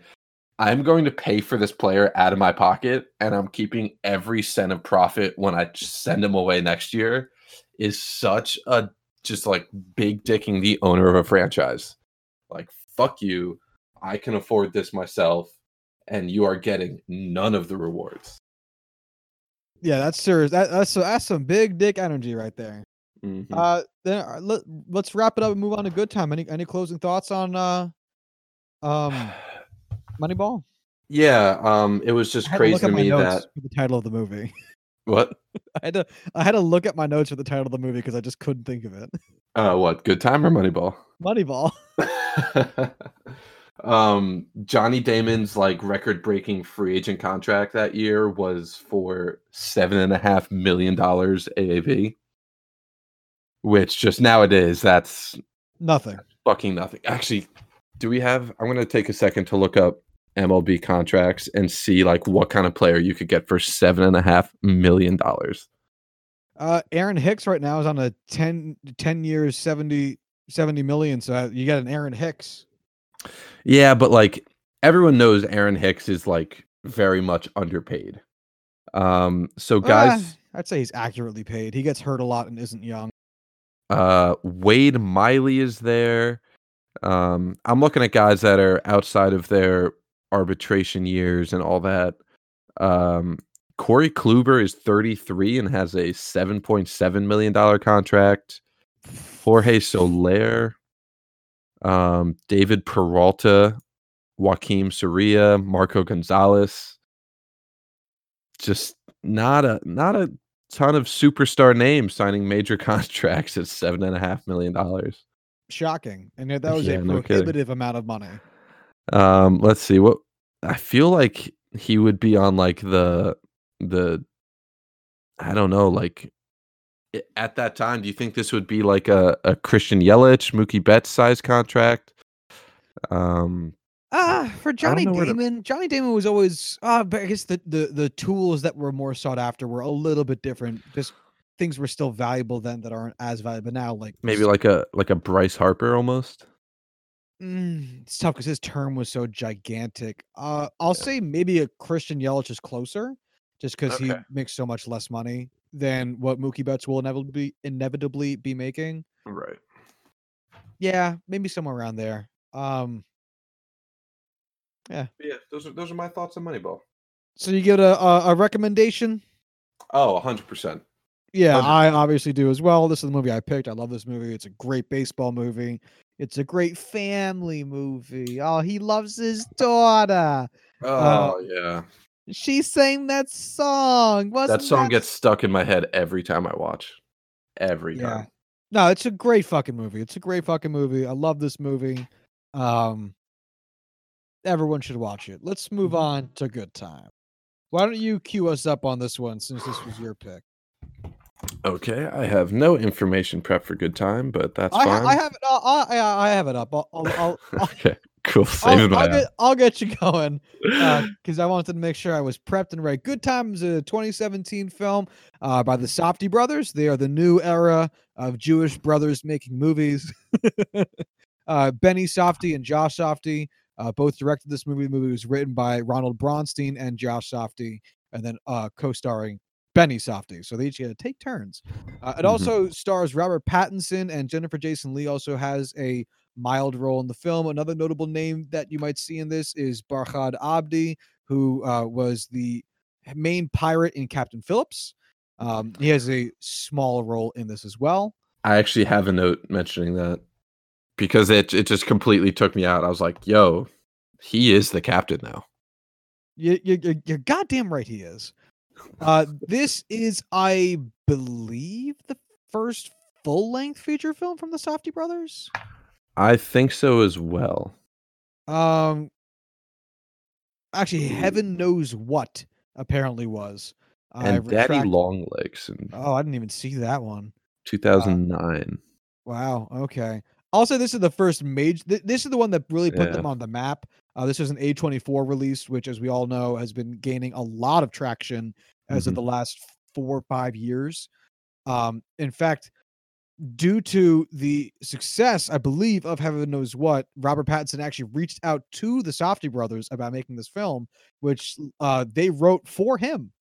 I'm going to pay for this player out of my pocket and I'm keeping every cent of profit when I send him away next year is such a just like big dicking the owner of a franchise. Like, fuck you. I can afford this myself and you are getting none of the rewards. Yeah, that's serious. That, that's that's some big dick energy right there. Mhm. Uh, then uh, let let's wrap it up and move on to good time. Any any closing thoughts on uh um Moneyball? yeah, um, it was just I had to look crazy at to my me notes that for the title of the movie. (laughs) what? I had to I had to look at my notes for the title of the movie because I just couldn't think of it. Uh, what? Good time or Moneyball? (laughs) Moneyball. (laughs) um Johnny Damon's like record breaking free agent contract that year was for seven and a half million dollars AAV. Which just nowadays that's Nothing. fucking nothing. Actually, do we have I'm gonna take a second to look up MLB contracts and see like what kind of player you could get for seven and a half million dollars. Uh, Aaron Hicks right now is on a 10, 10 years, 70, 70 million. So uh, you got an Aaron Hicks. Yeah, but like everyone knows Aaron Hicks is like very much underpaid. Um so guys Ah, I'd say he's accurately paid. He gets hurt a lot and isn't young. Uh, Wade Miley is there. Um, I'm looking at guys that are outside of their arbitration years and all that. Um, Corey Kluber is 33 and has a 7.7 million dollar contract. Jorge Soler, um, David Peralta, Joakim Soria, Marco Gonzalez. Just not a not a ton of superstar names signing major (laughs) contracts at seven and a half million dollars. Shocking, and that was Yeah, a no prohibitive amount of money. Um, let's see what I feel like he would be on like the the I don't know, like at that time, do you think this would be like a, a Christian Yelich, Mookie Betts size contract? Um, Ah, for Johnny where to- Damon, Johnny Damon was always. Uh, but I guess the, the the tools that were more sought after were a little bit different. Just things were still valuable then that aren't as valuable now. Like maybe like a like a Bryce Harper almost. Mm, it's tough because his term was so gigantic. Uh, I'll Yeah. say maybe a Christian Yelich is closer, just because he makes so much less money than what Mookie Betts will inevitably inevitably be making. Right. Yeah, maybe somewhere around there. Um, Yeah, those are those are my thoughts on Moneyball. so you get a a, a recommendation? Oh, 100%. Yeah, Hundred I obviously do as well. This is the movie I picked. I love this movie. It's a great baseball movie. It's a great family movie. Oh, he loves his daughter. Oh, yeah. She sang that song. Wasn't That song that gets stuck in my head every time I watch. Every Yeah. time. No, it's a great fucking movie. It's a great fucking movie. I love this movie. Um everyone should watch it. Let's move Mm-hmm. on to good time. Why don't you cue us up on this one since this was your pick? Okay, I have no information prep for good time, but that's I, fine. ha- I have it. Uh, I, I have it up. I'll I'll, I'll, (laughs) I'll, okay, cool. Save (laughs) I'll, get, I'll get you going (laughs) because I wanted to make sure I was prepped and ready. Good Time is a 2017 film uh, by the Safdie brothers. They are the new era of Jewish brothers making movies. uh, Benny Safdie and Josh Safdie uh, both directed this movie. The movie was written by Ronald Bronstein and Josh Safdie, and then uh, co-starring Benny Safdie. So they each get to take turns. Uh, it Mhm. also stars Robert Pattinson and Jennifer Jason Lee. Also has a mild role in the film. Another notable name that you might see in this is Barkhad Abdi, who uh, was the main pirate in Captain Phillips. Um, he has a small role in this as well. I actually have a note mentioning that because it it just completely took me out. I was like, "Yo, he is the captain now." You, you, you're goddamn right he is. Uh, this is, I believe, the first full length feature film from the Safdie brothers. I think so as well. Um, actually, heaven knows what apparently was. And Daddy retract- Longlegs in Oh, I didn't even see that one. 2009. Wow. Okay. Also, this is the first major. Th- this is the one that really put Yeah. them on the map. Uh, this is an A24 release, which, as we all know, has been gaining a lot of traction as of Mhm. the last four or five years. Um, in fact, due to the success, I believe, of Heaven Knows What, Robert Pattinson actually reached out to the Safdie brothers about making this film, which uh, they wrote for him.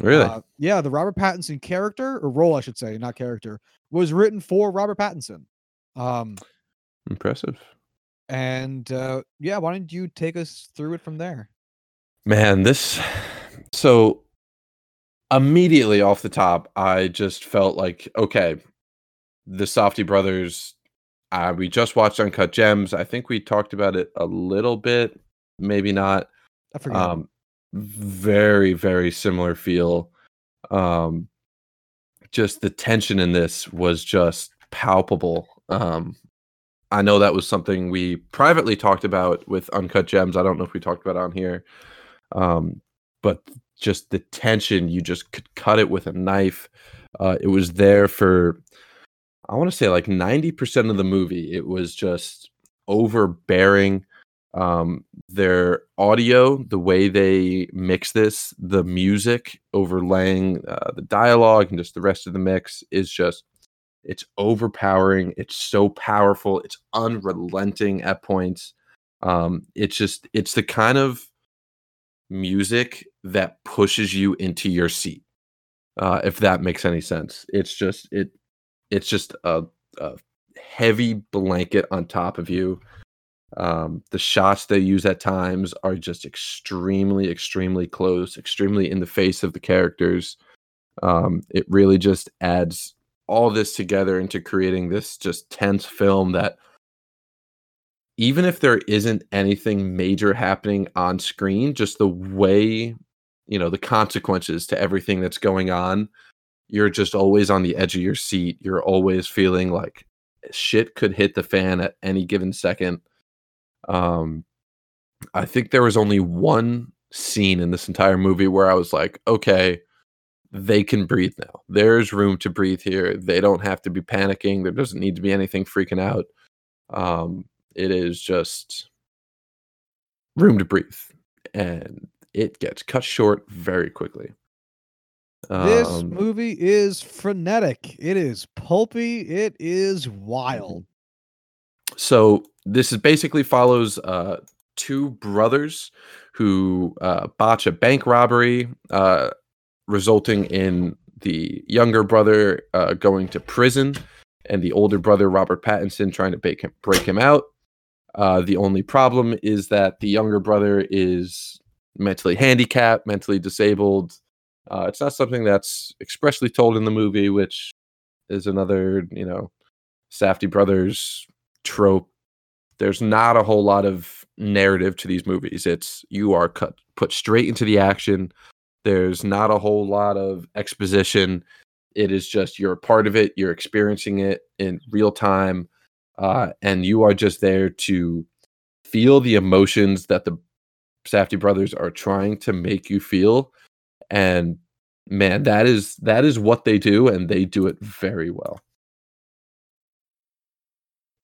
really? Uh, yeah, the Robert Pattinson character or role, I should say, not character, was written for Robert Pattinson. Um, Impressive. And uh, yeah, why don't you take us through it from there? Man, this so immediately off the top, I just felt like okay, the Safdie brothers. Uh, we just watched Uncut Gems. I think we talked about it a little bit, maybe not. I forget. Um, very very similar feel. Um, just the tension in this was just palpable. Um, I know that was something we privately talked about with Uncut Gems. I don't know if we talked about on here. Um, but just the tension, you just could cut it with a knife. Uh, it was there for, I want to say like 90% of the movie. It was just overbearing. Um, their audio, the way they mix this, the music overlaying uh, the dialogue and just the rest of the mix is just it's overpowering. It's so powerful. It's unrelenting at points. Um, it's just it's the kind of music that pushes you into your seat. Uh, if that makes any sense, it's just it it's just a, a heavy blanket on top of you. Um, the shots they use at times are just extremely, extremely close, extremely in the face of the characters. Um, it really just adds all this together into creating this just tense film that even if there isn't anything major happening on screen, just the way, you know, the consequences to everything that's going on, you're just always on the edge of your seat. You're always feeling like shit could hit the fan at any given second. Um, I think there was only one scene in this entire movie where I was like, okay, they can breathe now. There's room to breathe here. They don't have to be panicking. There doesn't need to be anything freaking out. Um, it is just room to breathe, and it gets cut short very quickly. This Um, movie is frenetic. It is pulpy. It is wild. so this is basically follows uh, two brothers who uh, botch a bank robbery, uh, resulting in the younger brother uh, going to prison, and the older brother Robert Pattinson trying to break him, break him out. Uh, the only problem is that the younger brother is mentally handicapped, mentally disabled. Uh, it's not something that's expressly told in the movie, which is another, you know, Safdie Brothers trope. There's not a whole lot of narrative to these movies. It's you are cut put straight into the action. There's not a whole lot of exposition. It is just you're a part of it. You're experiencing it in real time, uh, and you are just there to feel the emotions that the Safdie brothers are trying to make you feel. And man, that is that is what they do, and they do it very well.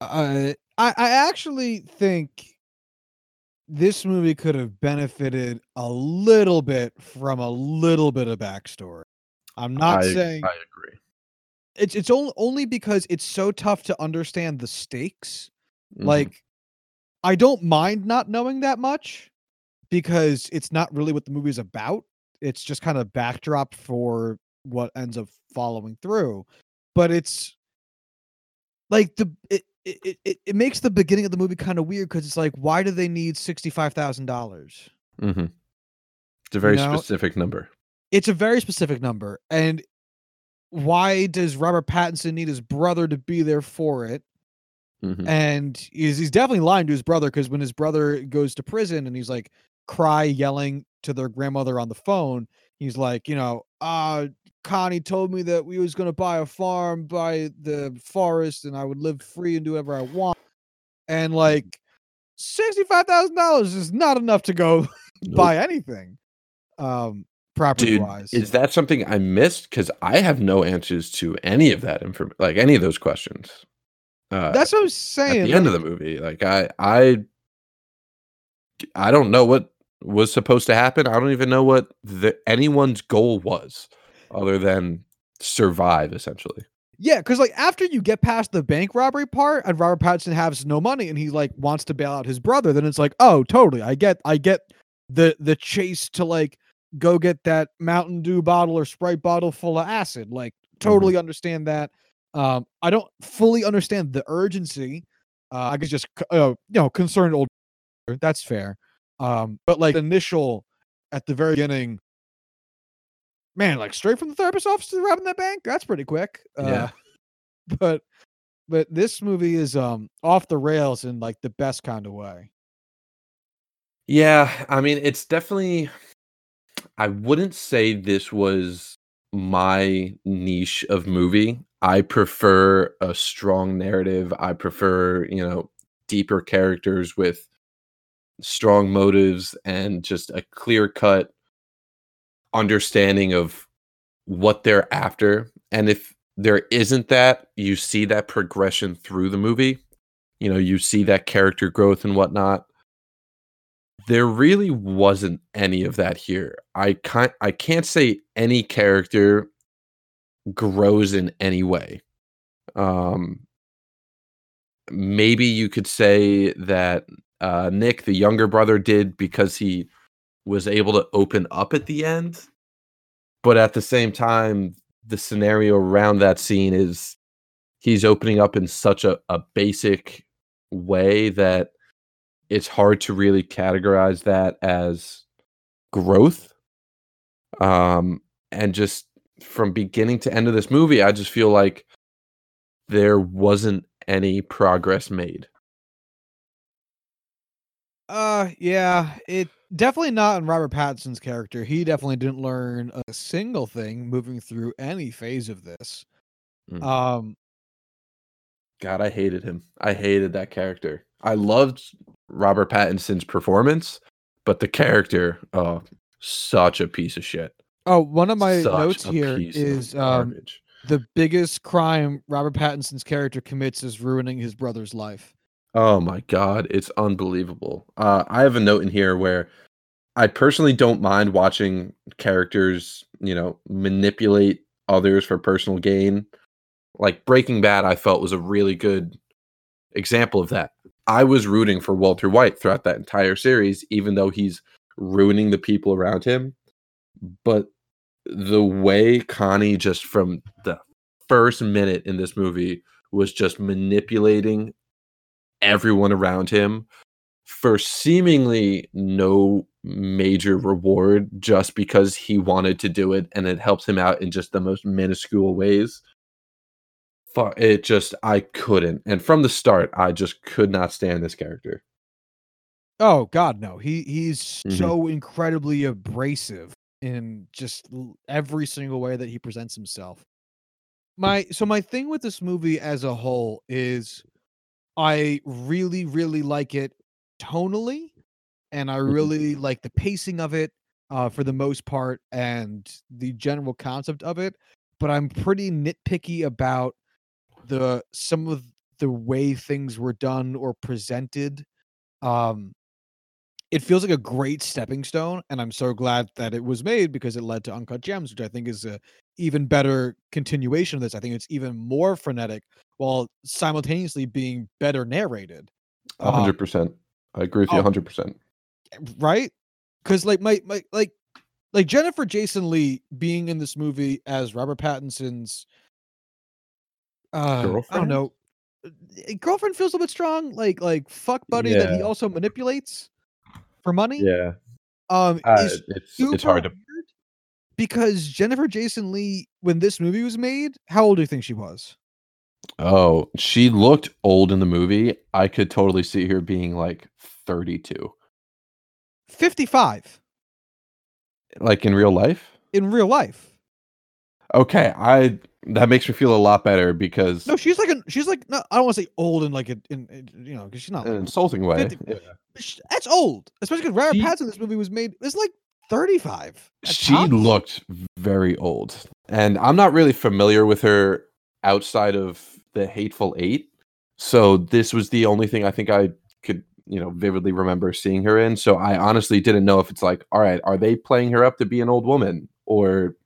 Uh, I I actually think this movie could have benefited a little bit from a little bit of backstory. I'm not I, saying I agree. it's it's only only because it's so tough to understand the stakes. Mhm. Like, I don't mind not knowing that much because it's not really what the movie's about. It's just kind of backdrop for what ends up following through. But it's like the it it, it- it, makes the beginning of the movie kind of weird because it's like, why do they need sixty five thousand dollars? Mhm. it's a very know, specific number. It's a very specific number, and why does Robert Pattinson need his brother to be there for it? Mhm. and he's, he's definitely lying to his brother because when his brother goes to prison and he's like cry yelling to their grandmother on the phone he's like you know uh connie told me that we was going to buy a farm by the forest and i would live free and do whatever i want and like $65000 is not enough to go (laughs) Nope. buy anything um property Dude, wise is that something I missed? Because I have no answers to any of that information, like any of those questions. Uh, that's what i'm saying. at the end of the movie. Like I, I, I don't know what was supposed to happen. I don't even know what the, anyone's goal was, other than survive. Essentially, Yeah, because like after you get past the bank robbery part and Robert Pattinson has no money and he like wants to bail out his brother, then it's like, oh, totally. I get I get the the chase to like go get that Mountain Dew bottle or Sprite bottle full of acid. Like totally understand that. Um, I don't fully understand the urgency. Uh, I guess just uh, you know concerned old. That's fair. Um, but like initial at the very beginning, man, like straight from the therapist office to robbing that bank. That's pretty quick. Uh, Yeah. (laughs) but but this movie is um off the rails in like the best kind of way. yeah. I mean, it's definitely. I wouldn't say this was my niche of movie. I prefer a strong narrative. I prefer, you know, deeper characters with strong motives and just a clear cut understanding of what they're after. And if there isn't that, you see that progression through the movie. You know, you see that character growth and whatnot. There really wasn't any of that here. I can't I can't say any character grows in any way. Um maybe you could say that uh Nick, the younger brother, did because he was able to open up at the end. But at the same time, the scenario around that scene is he's opening up in such a, a basic way that it's hard to really categorize that as growth. Um, and just from beginning to end of this movie, I just feel like there wasn't any progress made. Uh, yeah, it definitely not in Robert Pattinson's character. He definitely didn't learn a single thing moving through any phase of this. Mm. Um, God, I hated him. I hated that character. I loved Robert Pattinson's performance, but the character, oh, such a piece of shit. oh, one of my Such notes here is um, the biggest crime Robert Pattinson's character commits is ruining his brother's life. Oh my god, it's unbelievable. Uh, I have a note in here where I personally don't mind watching characters, you know, manipulate others for personal gain. Like Breaking Bad, I felt was a really good example of that. I was rooting for Walter White throughout that entire series, even though he's ruining the people around him. But the way Connie just from the first minute in this movie was just manipulating everyone around him for seemingly no major reward just because he wanted to do it and it helps him out in just the most minuscule ways. It just, I couldn't. And from the start, I just could not stand this character. Oh God, no. He he's Mhm. so incredibly abrasive in just every single way that he presents himself. My so my thing with this movie as a whole is I really really like it tonally and I Mhm. really like the pacing of it uh for the most part and the general concept of it, but I'm pretty nitpicky about the some of the way things were done or presented. Um it feels like a great stepping stone and i'm so glad that it was made because it led to uncut gems which i think is a even better continuation of this i think it's even more frenetic while simultaneously being better narrated A hundred Um, percent. I agree with you oh. a hundred percent. right because like my, my like like jennifer jason lee being in this movie as robert pattinson's uh i don't Girlfriend? know uh, girlfriend feels a bit strong like like fuck buddy that he also manipulates for money Yeah. um Uh, it's super it's hard to because Jennifer Jason Lee, when this movie was made, how old do you think she was? Oh, she looked old in the movie. I could totally see her being like 32. 55 Like in real life? in real life. Okay, I that makes me feel a lot better because No, she's like a she's like no, I don't want to say old in like a in, in you know because she's not. in an Like, insulting way. 50 yeah. sh- that's old, especially because Robert She- Pattinson in this movie was made. It's like 35. at She looked very old. And I'm not really familiar with her outside of the Hateful Eight. So this was the only thing I think I could, you know, vividly remember seeing her in. So I honestly didn't know if it's like, all right, are they playing her up to be an old woman or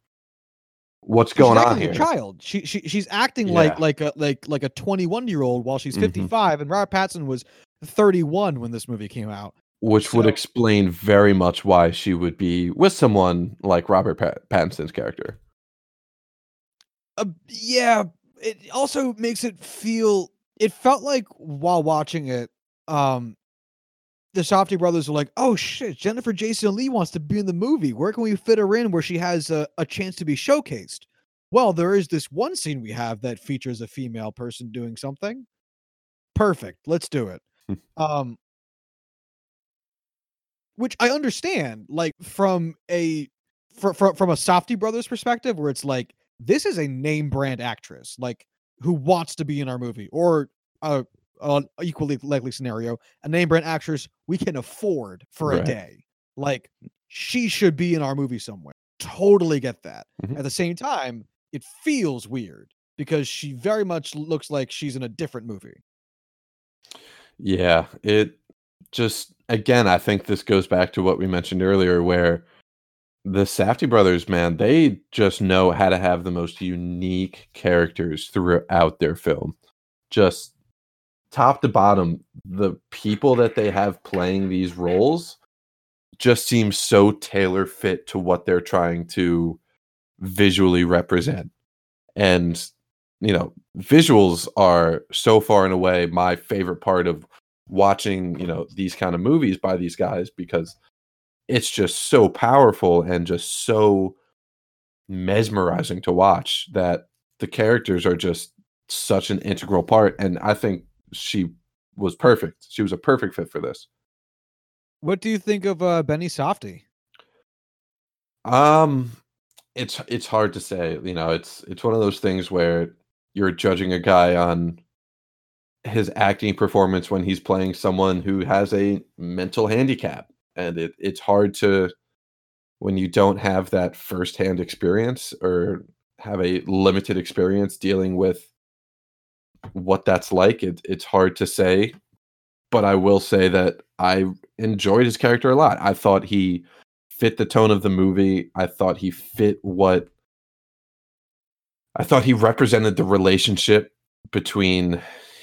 what's going on here? like a child. She, she she's acting like Yeah. like a like like a 21 year old while she's Mhm. 55, and Robert Pattinson was 31 when this movie came out. Which would explain very much why she would be with someone like Robert Pat- Pattinson's character. Uh, yeah, it also makes it feel. It felt like while watching it, um, the Safdie brothers were like, "Oh shit, Jennifer Jason Lee wants to be in the movie. Where can we fit her in where she has a, a chance to be showcased?" Well, there is this one scene we have that features a female person doing something. Perfect. Let's do it. (laughs) um, which I understand, like from a from from, from a Safdie brothers perspective, where it's like this is a name brand actress, like who wants to be in our movie, or a, a equally likely scenario, a name brand actress we can afford for a day. Like she should be in our movie somewhere. Totally get that. Mhm. At the same time, it feels weird because she very much looks like she's in a different movie. Yeah, it just again, I think this goes back to what we mentioned earlier, where the Safdie brothers, man, they just know how to have the most unique characters throughout their film. Just top to bottom, the people that they have playing these roles just seem so tailor fit to what they're trying to visually represent. And you know, visuals are so far and away my favorite part of watching, you know, these kind of movies by these guys because it's just so powerful and just so mesmerizing to watch that the characters are just such an integral part, and I think she was perfect. She was a perfect fit for this. What do you think of uh, Benny Safdie Um, it's it's hard to say. You know, it's it's one of those things where you're judging a guy on his acting performance when he's playing someone who has a mental handicap, and it it's hard to when you don't have that firsthand experience or have a limited experience dealing with what that's like. It, it's hard to say, but I will say that I enjoyed his character a lot. I thought he fit the tone of the movie. I thought he fit what I thought he represented the relationship between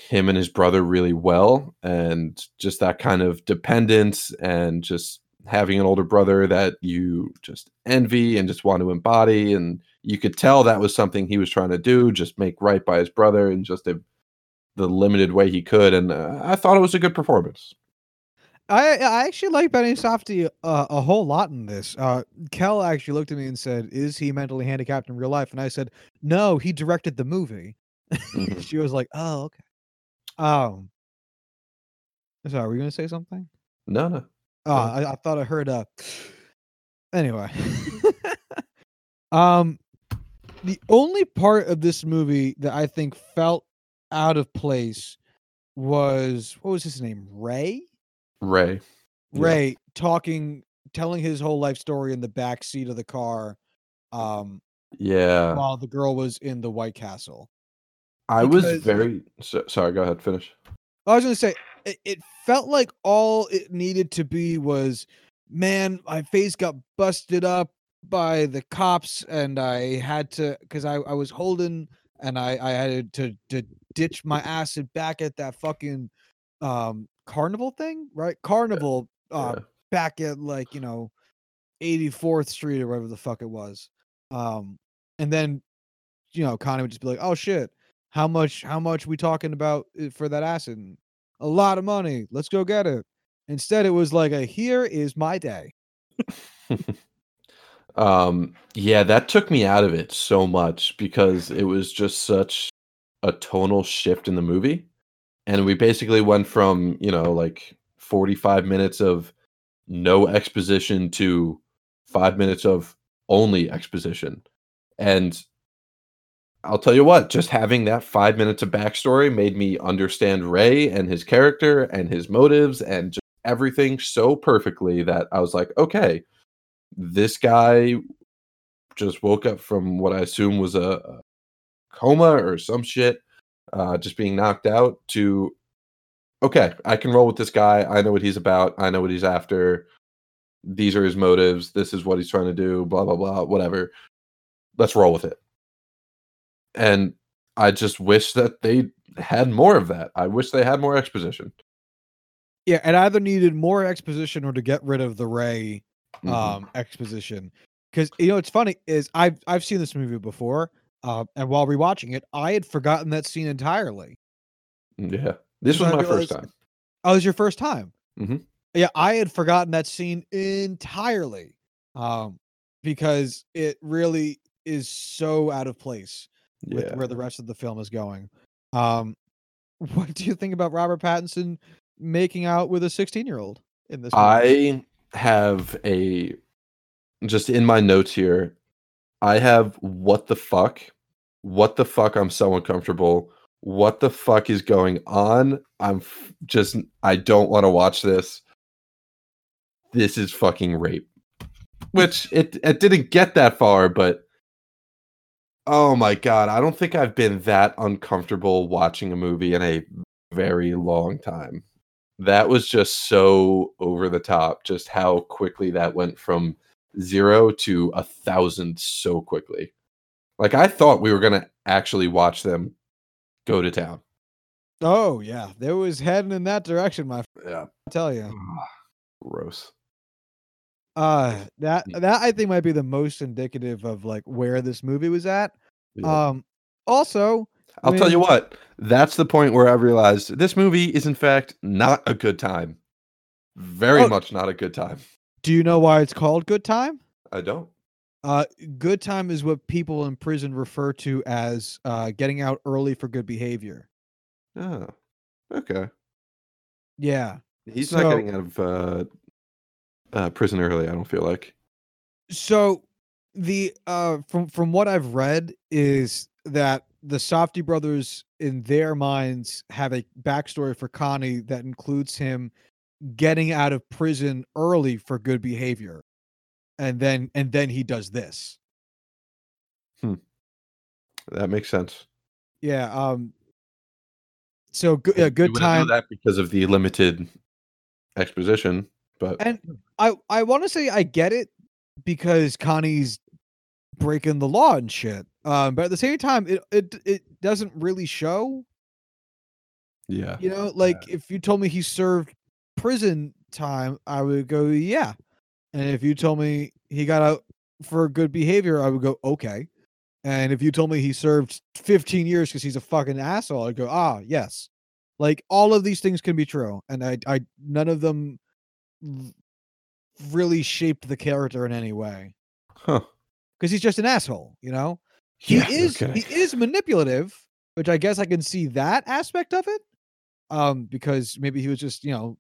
him and his brother really well and just that kind of dependence and just having an older brother that you just envy and just want to embody and you could tell that was something he was trying to do just make right by his brother in just a, the limited way he could and uh, i thought it was a good performance I I actually like Benny Safdie uh, a whole lot in this. Uh, Kel actually looked at me and said, "Is he mentally handicapped in real life?" And I said, "No, he directed the movie." (laughs) Mm-hmm. she was like, "Oh, okay." Um, sorry, were you gonna say something? No, no. Oh, I, I thought I heard uh anyway. (laughs) um the only part of this movie that I think felt out of place was what was his name? Ray? Ray. Ray yeah. talking telling his whole life story in the back seat of the car. Um yeah. While the girl was in the White Castle. I was very so, sorry, go ahead, finish. I was going to say it, it felt like all it needed to be was man my face got busted up by the cops and i had to because I, I was holding and i i had to to ditch my acid back at that fucking um carnival thing right carnival uh yeah. back at like you know 84th street or whatever the fuck it was um and then you know connie would just be like oh shit how much how much we talking about eh, for that acid a lot of money. Let's go get it. Instead, it was like a here is my day. (laughs) um, yeah, that took me out of it so much because it was just such a tonal shift in the movie. And we basically went from, you know, like 45 minutes of no exposition to five minutes of only exposition. And I'll tell you what, just having that five minutes of backstory made me understand Ray and his character and his motives and just everything so perfectly that I was like, okay, this guy just woke up from what I assume was a, coma or some shit, uh, just being knocked out to, okay, I can roll with this guy. I know what he's about. I know what he's after. These are his motives. This is what he's trying to do, blah, blah, blah, whatever. Let's roll with it and I just wish that they had more of that. I wish they had more exposition. Yeah, it either needed more exposition or to get rid of the Ray mm-hmm. um exposition. Because you know, it's funny is I've I've seen this movie before, uh, and while rewatching it, I had forgotten that scene entirely. Yeah, this was my first time. Oh, it was your first time. Mm-hmm. Yeah, I had forgotten that scene entirely, um, because it really is so out of place with yeah. where the rest of the film is going. Um, (laughs) what do you think about Robert Pattinson making out with a 16 year old in this? Movie? I have a just in my notes here. I have what the fuck, what the fuck. I'm so uncomfortable. What the fuck is going on? I'm f- just I don't want to watch this. This is fucking rape. Which it it didn't get that far, but Oh my god, I don't think I've been that uncomfortable watching a movie in a very long time. That was just so over the top, just how quickly that went from zero to a thousand so quickly. Like I thought we were gonna actually watch them go to town. Oh yeah, there was heading in that direction, my friend. Yeah, I tell you. Ah, gross. Uh that that I think might be the most indicative of like where this movie was at. Yeah. Um also I'll when... tell you what, that's the point where I realized this movie is in fact not a good time. Very oh, much not a good time. Do you know why it's called Good Time? I don't. Uh, good time is what people in prison refer to as uh, getting out early for good behavior. Oh, okay. Yeah. He's So- not getting out of uh, uh, prison early. I don't feel like. So the uh from from what I've read is that the Safdie brothers in their minds have a backstory for Connie that includes him getting out of prison early for good behavior. And then and then he does this. Hmm. That makes sense. Yeah, um so good yeah, good time. that because of the limited exposition, but And I I want to say I get it because Connie's breaking the law and shit. Um, but at the same time, it it it doesn't really show. yeah, You know, like if you told me he served prison time, I would go yeah. And if you told me he got out for good behavior, I would go okay. And if you told me he served 15 years because he's a fucking asshole, I'd go ah yes. Like all of these things can be true, and I I none of them really shaped the character in any way huh? because he's just an asshole. You know, he Yeah, is okay. he is manipulative, which I guess I can see that aspect of it. Um, because maybe he was just you know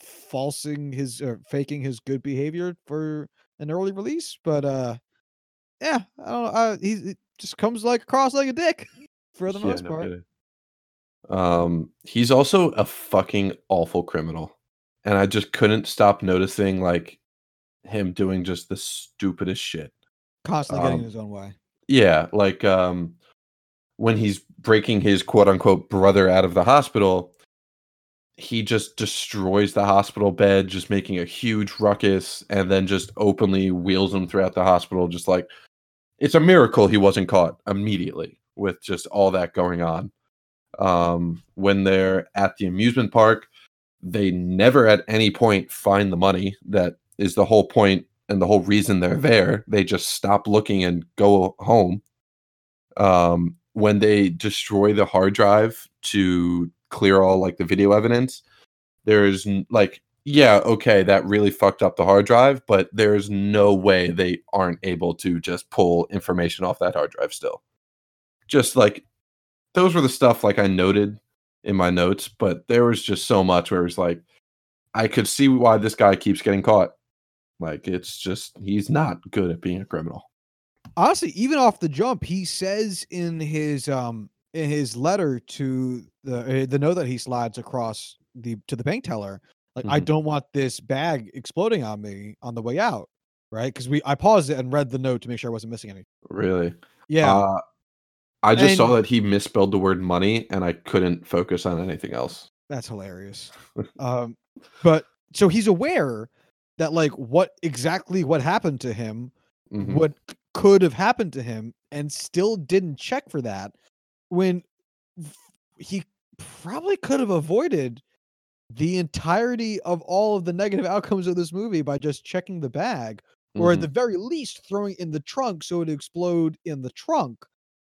falsing his or faking his good behavior for an early release, but uh, yeah, I don't know. Uh, he just comes like across like a dick (laughs) for the Yeah, most no part. kidding. Um, he's also a fucking awful criminal, and I just couldn't stop noticing like him doing just the stupidest shit. Constantly getting in Um, his own way. Yeah, like um when he's breaking his quote unquote brother out of the hospital, he just destroys the hospital bed, just making a huge ruckus, and then just openly wheels him throughout the hospital, just like it's a miracle he wasn't caught immediately with just all that going on. Um, when they're at the amusement park, they never at any point find the money that is the whole point and the whole reason they're there. They just stop looking and go home. Um, when they destroy the hard drive to clear all like the video evidence, there's like, yeah, okay, that really fucked up the hard drive, but there's no way they aren't able to just pull information off that hard drive still. Just like those were the stuff like I noted in my notes, but there was just so much where it was like, I could see why this guy keeps getting caught. Like it's just he's not good at being a criminal. honestly even off the jump he says in his um in his letter to the uh, the note that he slides across the to the bank teller like i Mhm. don't want this bag exploding on me on the way out right because we i paused it and read the note to make sure i wasn't missing anything Really. yeah Uh, I just saw that he misspelled the word money and I couldn't focus on anything else. that's hilarious um but so he's aware that like what exactly what happened to him Mhm. what could have happened to him and still didn't check for that when he probably could have avoided the entirety of all of the negative outcomes of this movie by just checking the bag or at Mhm. the very least throwing it in the trunk so it would explode in the trunk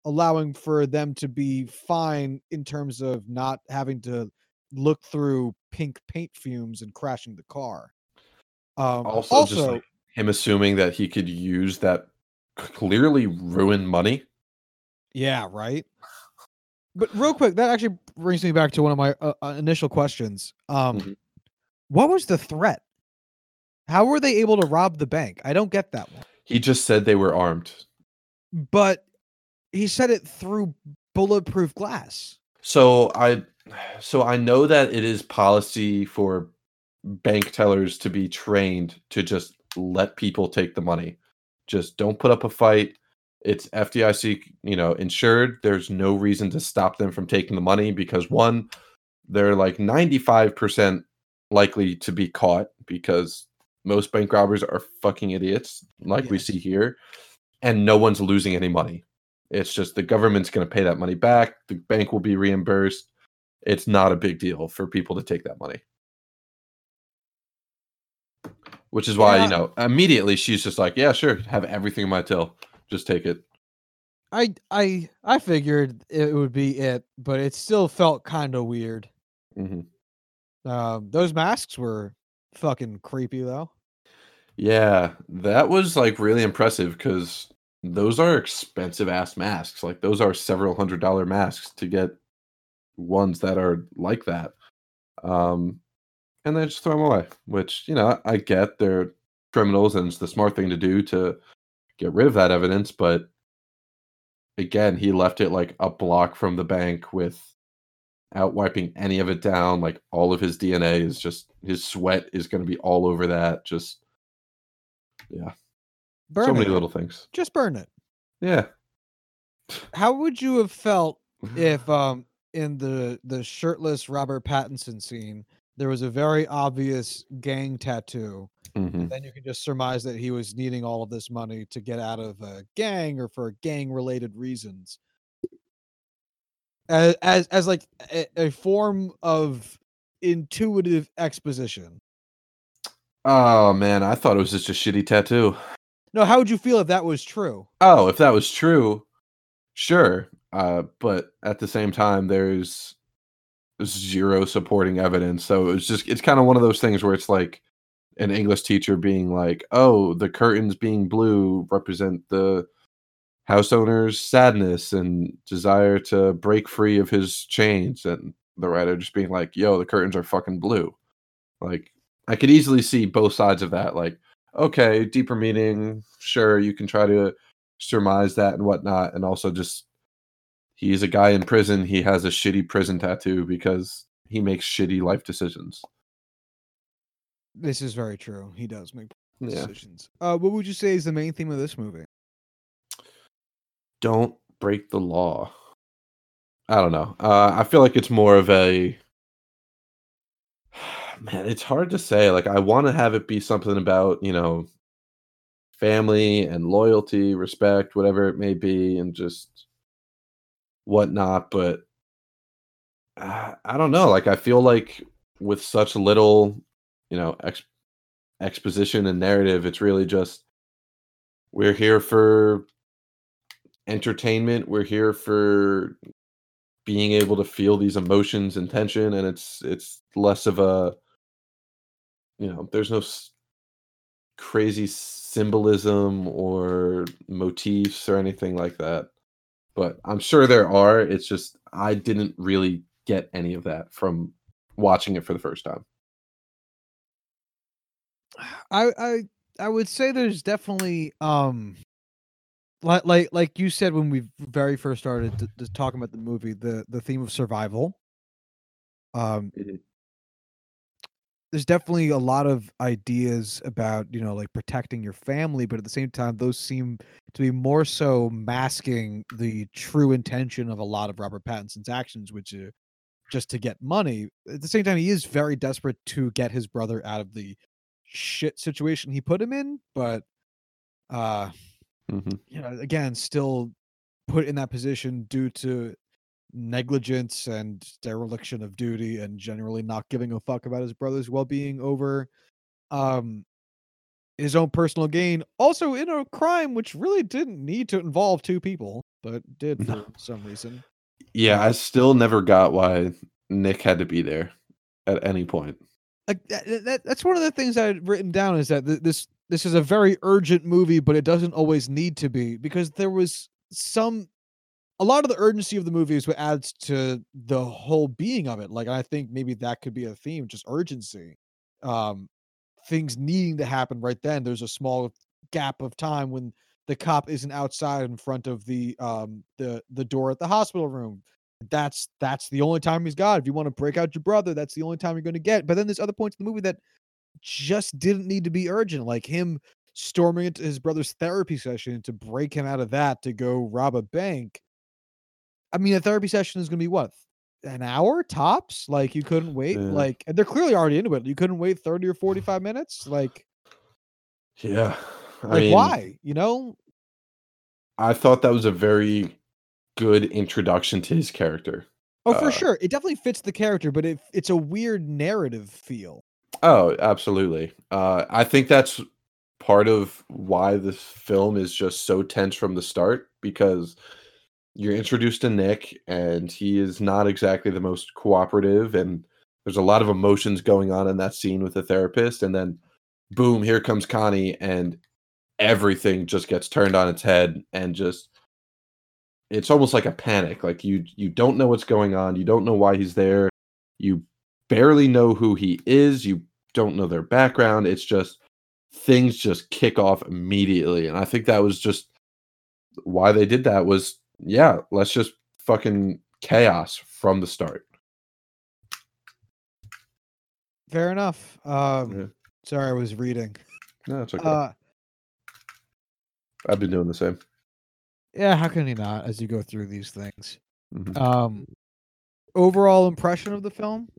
allowing for them to be fine in terms of not having to look through pink paint fumes and crashing the car um also, just like him assuming that he could use that clearly ruined money. Yeah, right. But real quick, that actually brings me back to one of my uh, uh, initial questions. Um, Mhm. what was the threat? How were they able to rob the bank? I don't get that one. He just said they were armed. But he said it through bulletproof glass. So I so I know that it is policy for bank tellers to be trained to just let people take the money. Just don't put up a fight. It's FDIC, you know, insured. There's no reason to stop them from taking the money because one, they're like 95% likely to be caught because most bank robbers are fucking idiots, like we see here, and no one's losing any money. It's just the government's going to pay that money back. The bank will be reimbursed. It's not a big deal for people to take that money. Which is why, Yeah. you know, immediately she's just like, yeah, sure, have everything in my till. Just take it. I I I figured it would be it, but it still felt kind of weird. hmm Um, those masks were fucking creepy though. Yeah, that was like really impressive because those are expensive ass masks. Like those are several hundred dollar masks to get ones that are like that. Um, and they just throw them away, which you know I get they're criminals and it's the smart thing to do to get rid of that evidence, but again, he left it like a block from the bank without wiping any of it down. Like all of his DNA is just his sweat is going to be all over that. Just yeah, Burn so it. many little things. Just burn it. Yeah. How would you have felt (laughs) if um in the the shirtless Robert Pattinson scene there was a very obvious gang tattoo Mhm. then you can just surmise that he was needing all of this money to get out of a gang or for gang related reasons as as, as like a, a form of intuitive exposition Oh man, I thought it was just a shitty tattoo. No how would you feel if that was true Oh, if that was true, sure. Uh, but at the same time, there's zero supporting evidence. So it's just it's kind of one of those things where it's like an English teacher being like, "Oh, the curtains being blue represent the house owner's sadness and desire to break free of his chains," and the writer just being like, "Yo, the curtains are fucking blue." Like, I could easily see both sides of that. Like, okay, deeper meaning, sure, you can try to surmise that and whatnot, and also just he's a guy in prison. He has a shitty prison tattoo because he makes shitty life decisions. this is very true he does make Yeah. decisions uh what would you say is the main theme of this movie Don't break the law. I don't know. Uh, I feel like it's more of a man. It's hard to say. Like, I want to have it be something about you know family and loyalty, respect, whatever it may be, and just whatnot. But uh, I don't know. Like, I feel like with such little, you know, ex- exposition and narrative, it's really just we're here for entertainment. We're here for being able to feel these emotions and tension, and it's it's less of a, you know, there's no s- crazy symbolism or motifs or anything like that. But I'm sure there are. It's just I didn't really get any of that from watching it for the first time. I I I would say there's definitely um like like like you said when we very first started to, to talking about the movie the the theme of survival um there's definitely a lot of ideas about you know like protecting your family but at the same time those seem to be more so masking the true intention of a lot of Robert Pattinson's actions which are just to get money at the same time he is very desperate to get his brother out of the shit situation he put him in but uh Mhm. you know again still put in that position due to negligence and dereliction of duty and generally not giving a fuck about his brother's well-being over um his own personal gain also in a crime which really didn't need to involve two people but did for some reason Yeah, I still never got why Nick had to be there at any point. like that, that- that- that's one of the things I had written down is that th- this this is a very urgent movie, but it doesn't always need to be because there was some a lot of the urgency of the movie is what adds to the whole being of it. Like I think maybe that could be a theme, just urgency. Um things needing to happen right then. There's a small gap of time when the cop isn't outside in front of the um the the door at the hospital room that's that's the only time he's got. If you want to break out your brother, that's the only time you're going to get. But then there's other points in the movie that just didn't need to be urgent, like him storming into his brother's therapy session to break him out of that to go rob a bank. I mean, a therapy session is going to be what an hour tops. Like you couldn't wait. Yeah. Like and they're clearly already into it. You couldn't wait thirty or (sighs) forty five minutes. Like Yeah. I like mean, why? You know? I thought that was a very good introduction to his character. Oh, for Uh, sure. It definitely fits the character, but it, it's a weird narrative feel. Oh, absolutely. Uh, I think that's part of why this film is just so tense from the start because you're introduced to Nick and he is not exactly the most cooperative and there's a lot of emotions going on in that scene with the therapist and then boom, here comes Connie, and everything just gets turned on its head and just it's almost like a panic. Like you you don't know what's going on, you don't know why he's there, you barely know who he is, you don't know their background. It's just things just kick off immediately. And I think that was just why they did that was yeah, let's just fucking chaos from the start. Fair enough. Um, Yeah. sorry, I was reading. No, it's okay. Uh, I've been doing the same. yeah, how can you not as you go through these things? Mhm. Um, overall impression of the film?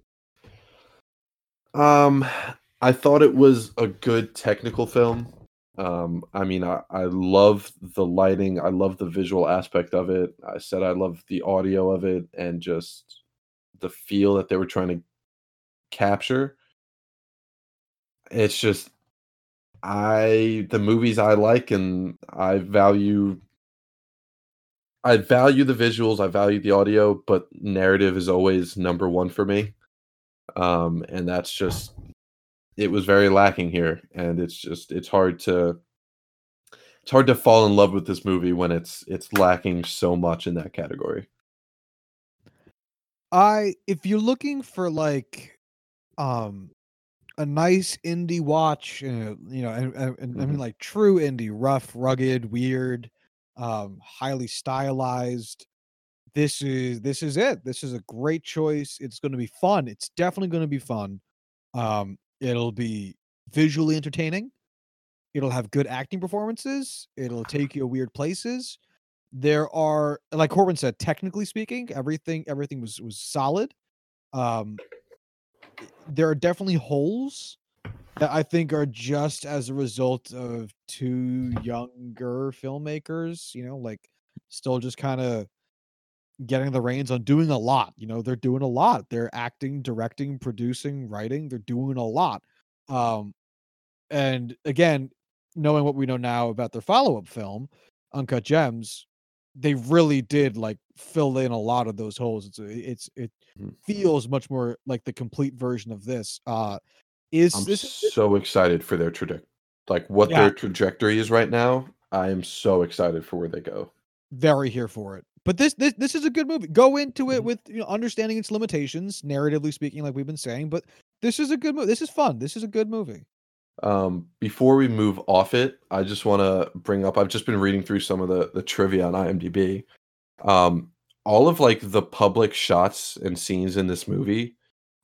Um, I thought it was a good technical film. Um, I mean, I, I love the lighting, I love the visual aspect of it. I said I love the audio of it and just the feel that they were trying to capture. It's just I the movies I like and I value I value the visuals, I value the audio, but narrative is always number one for me. Um, and that's just it was very lacking here, and it's just it's hard to it's hard to fall in love with this movie when it's it's lacking so much in that category. I if you're looking for like um a nice indie watch, you know, and, and, and I mean Mhm. like true indie, rough, rugged, weird, um, highly stylized. This is this is it. This is a great choice. It's going to be fun. It's definitely going to be fun. Um, it'll be visually entertaining. It'll have good acting performances. It'll take you weird places. There are, like Corbin said, technically speaking, everything everything was was solid. Um, there are definitely holes that I think are just as a result of two younger filmmakers, you know, like still just kind of getting the reins on doing a lot. You know, they're doing a lot. They're acting, directing, producing, writing. They're doing a lot. Um, and again, knowing what we know now about their follow-up film, Uncut Gems, they really did like fill in a lot of those holes. It's it's it Mhm. feels much more like the complete version of this. Uh is I'm this so excited for their trajectory, like what Yeah. their trajectory is right now. I am so excited for where they go. very here for it. But this this this is a good movie. Go into it Mhm. with you know understanding its limitations, narratively speaking, like we've been saying. But this is a good movie. This is fun. This is a good movie. Um, before we move off it, I just want to bring up. I've just been reading through some of the the trivia on IMDb. Um, all of like the public shots and scenes in this movie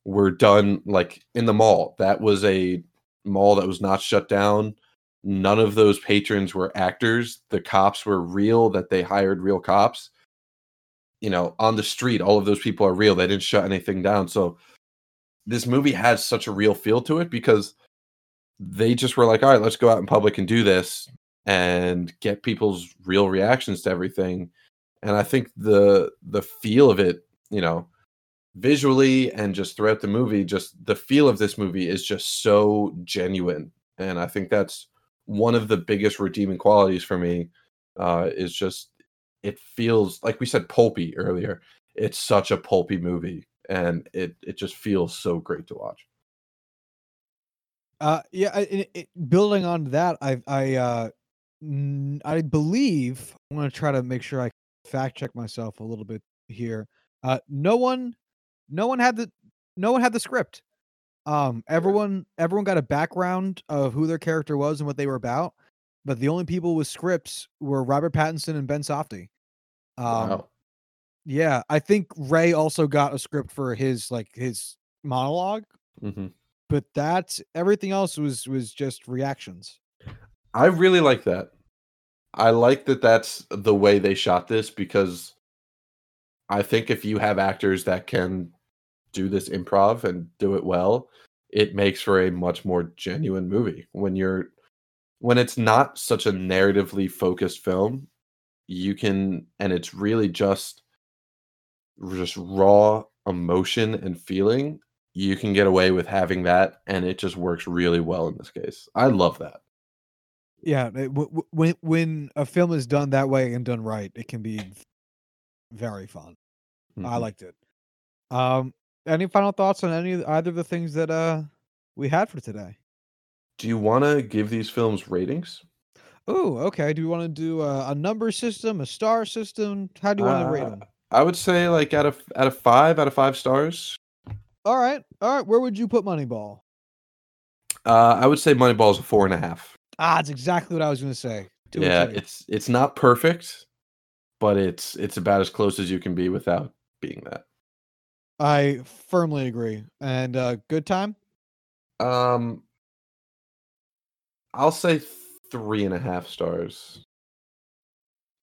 were done like in the mall. That was a mall that was not shut down. None of those patrons were actors. The cops were real. That they hired real cops. You know, on the street, all of those people are real. They didn't shut anything down. So this movie has such a real feel to it because they just were like, all right, let's go out in public and do this and get people's real reactions to everything. And I think the the feel of it, you know, visually and just throughout the movie, just the feel of this movie is just so genuine. And I think that's one of the biggest redeeming qualities for me. Uh, is just it feels like we said pulpy earlier. It's such a pulpy movie, and it it just feels so great to watch. Uh, yeah. It, it, building on that, I I uh, I believe I'm gonna try to make sure I fact check myself a little bit here. Uh, no one, no one had the no one had the script. Um, everyone everyone got a background of who their character was and what they were about, but the only people with scripts were Robert Pattinson and Ben Safdie. Um, wow. yeah, I think Ray also got a script for his like his monologue, hmm but that's everything else was was just reactions. I really like that. I like that that's the way they shot this because I think if you have actors that can do this improv and do it well, it makes for a much more genuine movie. When you're when it's not such a narratively focused film, you can and it's really just just raw emotion and feeling, you can get away with having that and it just works really well in this case. I love that. Yeah, it- w- w- when when a film is done that way and done right, it can be very fun. I Mhm. liked it. Um, any final thoughts on any either of the things that uh we had for today? Do you want to give these films ratings? Oh, okay. Do we want to do a, a number system, a star system? How do you want to rate Uh, them? I would say like out of out of five out of five stars. All right, all right. Where would you put Moneyball? Uh, I would say Moneyball is a four and a half. Ah, it's exactly what I was going to say. Yeah, it's it's not perfect, but it's it's about as close as you can be without being that. I firmly agree. And uh, good time. Um, I'll say three and a half stars.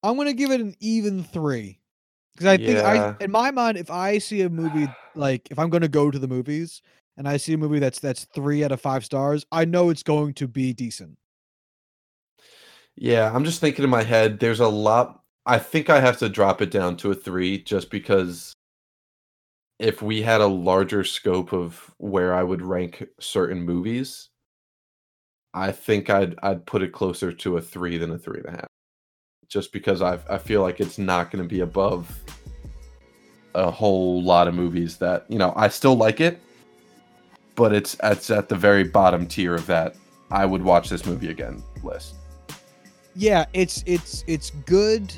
I'm going to give it an even three because I think Yeah. I, in my mind, if I see a movie like if I'm going to go to the movies and I see a movie that's that's three out of five stars, I know it's going to be decent. Yeah, I'm just thinking in my head. There's a lot. I think I have to drop it down to a three, just because if we had a larger scope of where I would rank certain movies, I think I'd I'd put it closer to a three than a three and a half. Just because I I feel like it's not going to be above a whole lot of movies that you know I still like it, but it's it's at the very bottom tier of that I would watch this movie again list. Yeah, it's it's it's good.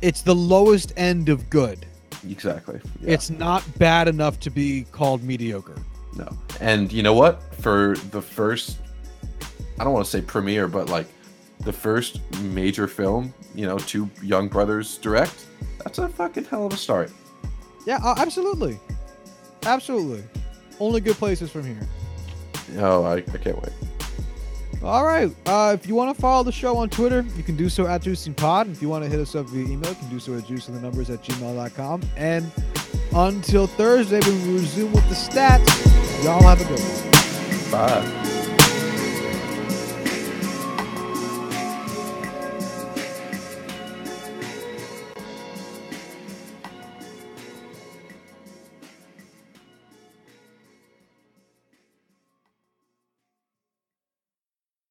It's the lowest end of good. Exactly. Yeah. It's not bad enough to be called mediocre. no. And you know what? For the first I don't want to say premiere, but like the first major film, you know, two young brothers direct, that's a fucking hell of a start. Yeah, uh, absolutely, absolutely. Only good places from here. Oh, I, I can't wait. All right. Uh, if you want to follow the show on Twitter, you can do so at Juicing Pod. If you want to hit us up via email, you can do so at juicingthenumbers at gmail.com. And until Thursday, when we resume with the stats, y'all have a good one. Bye.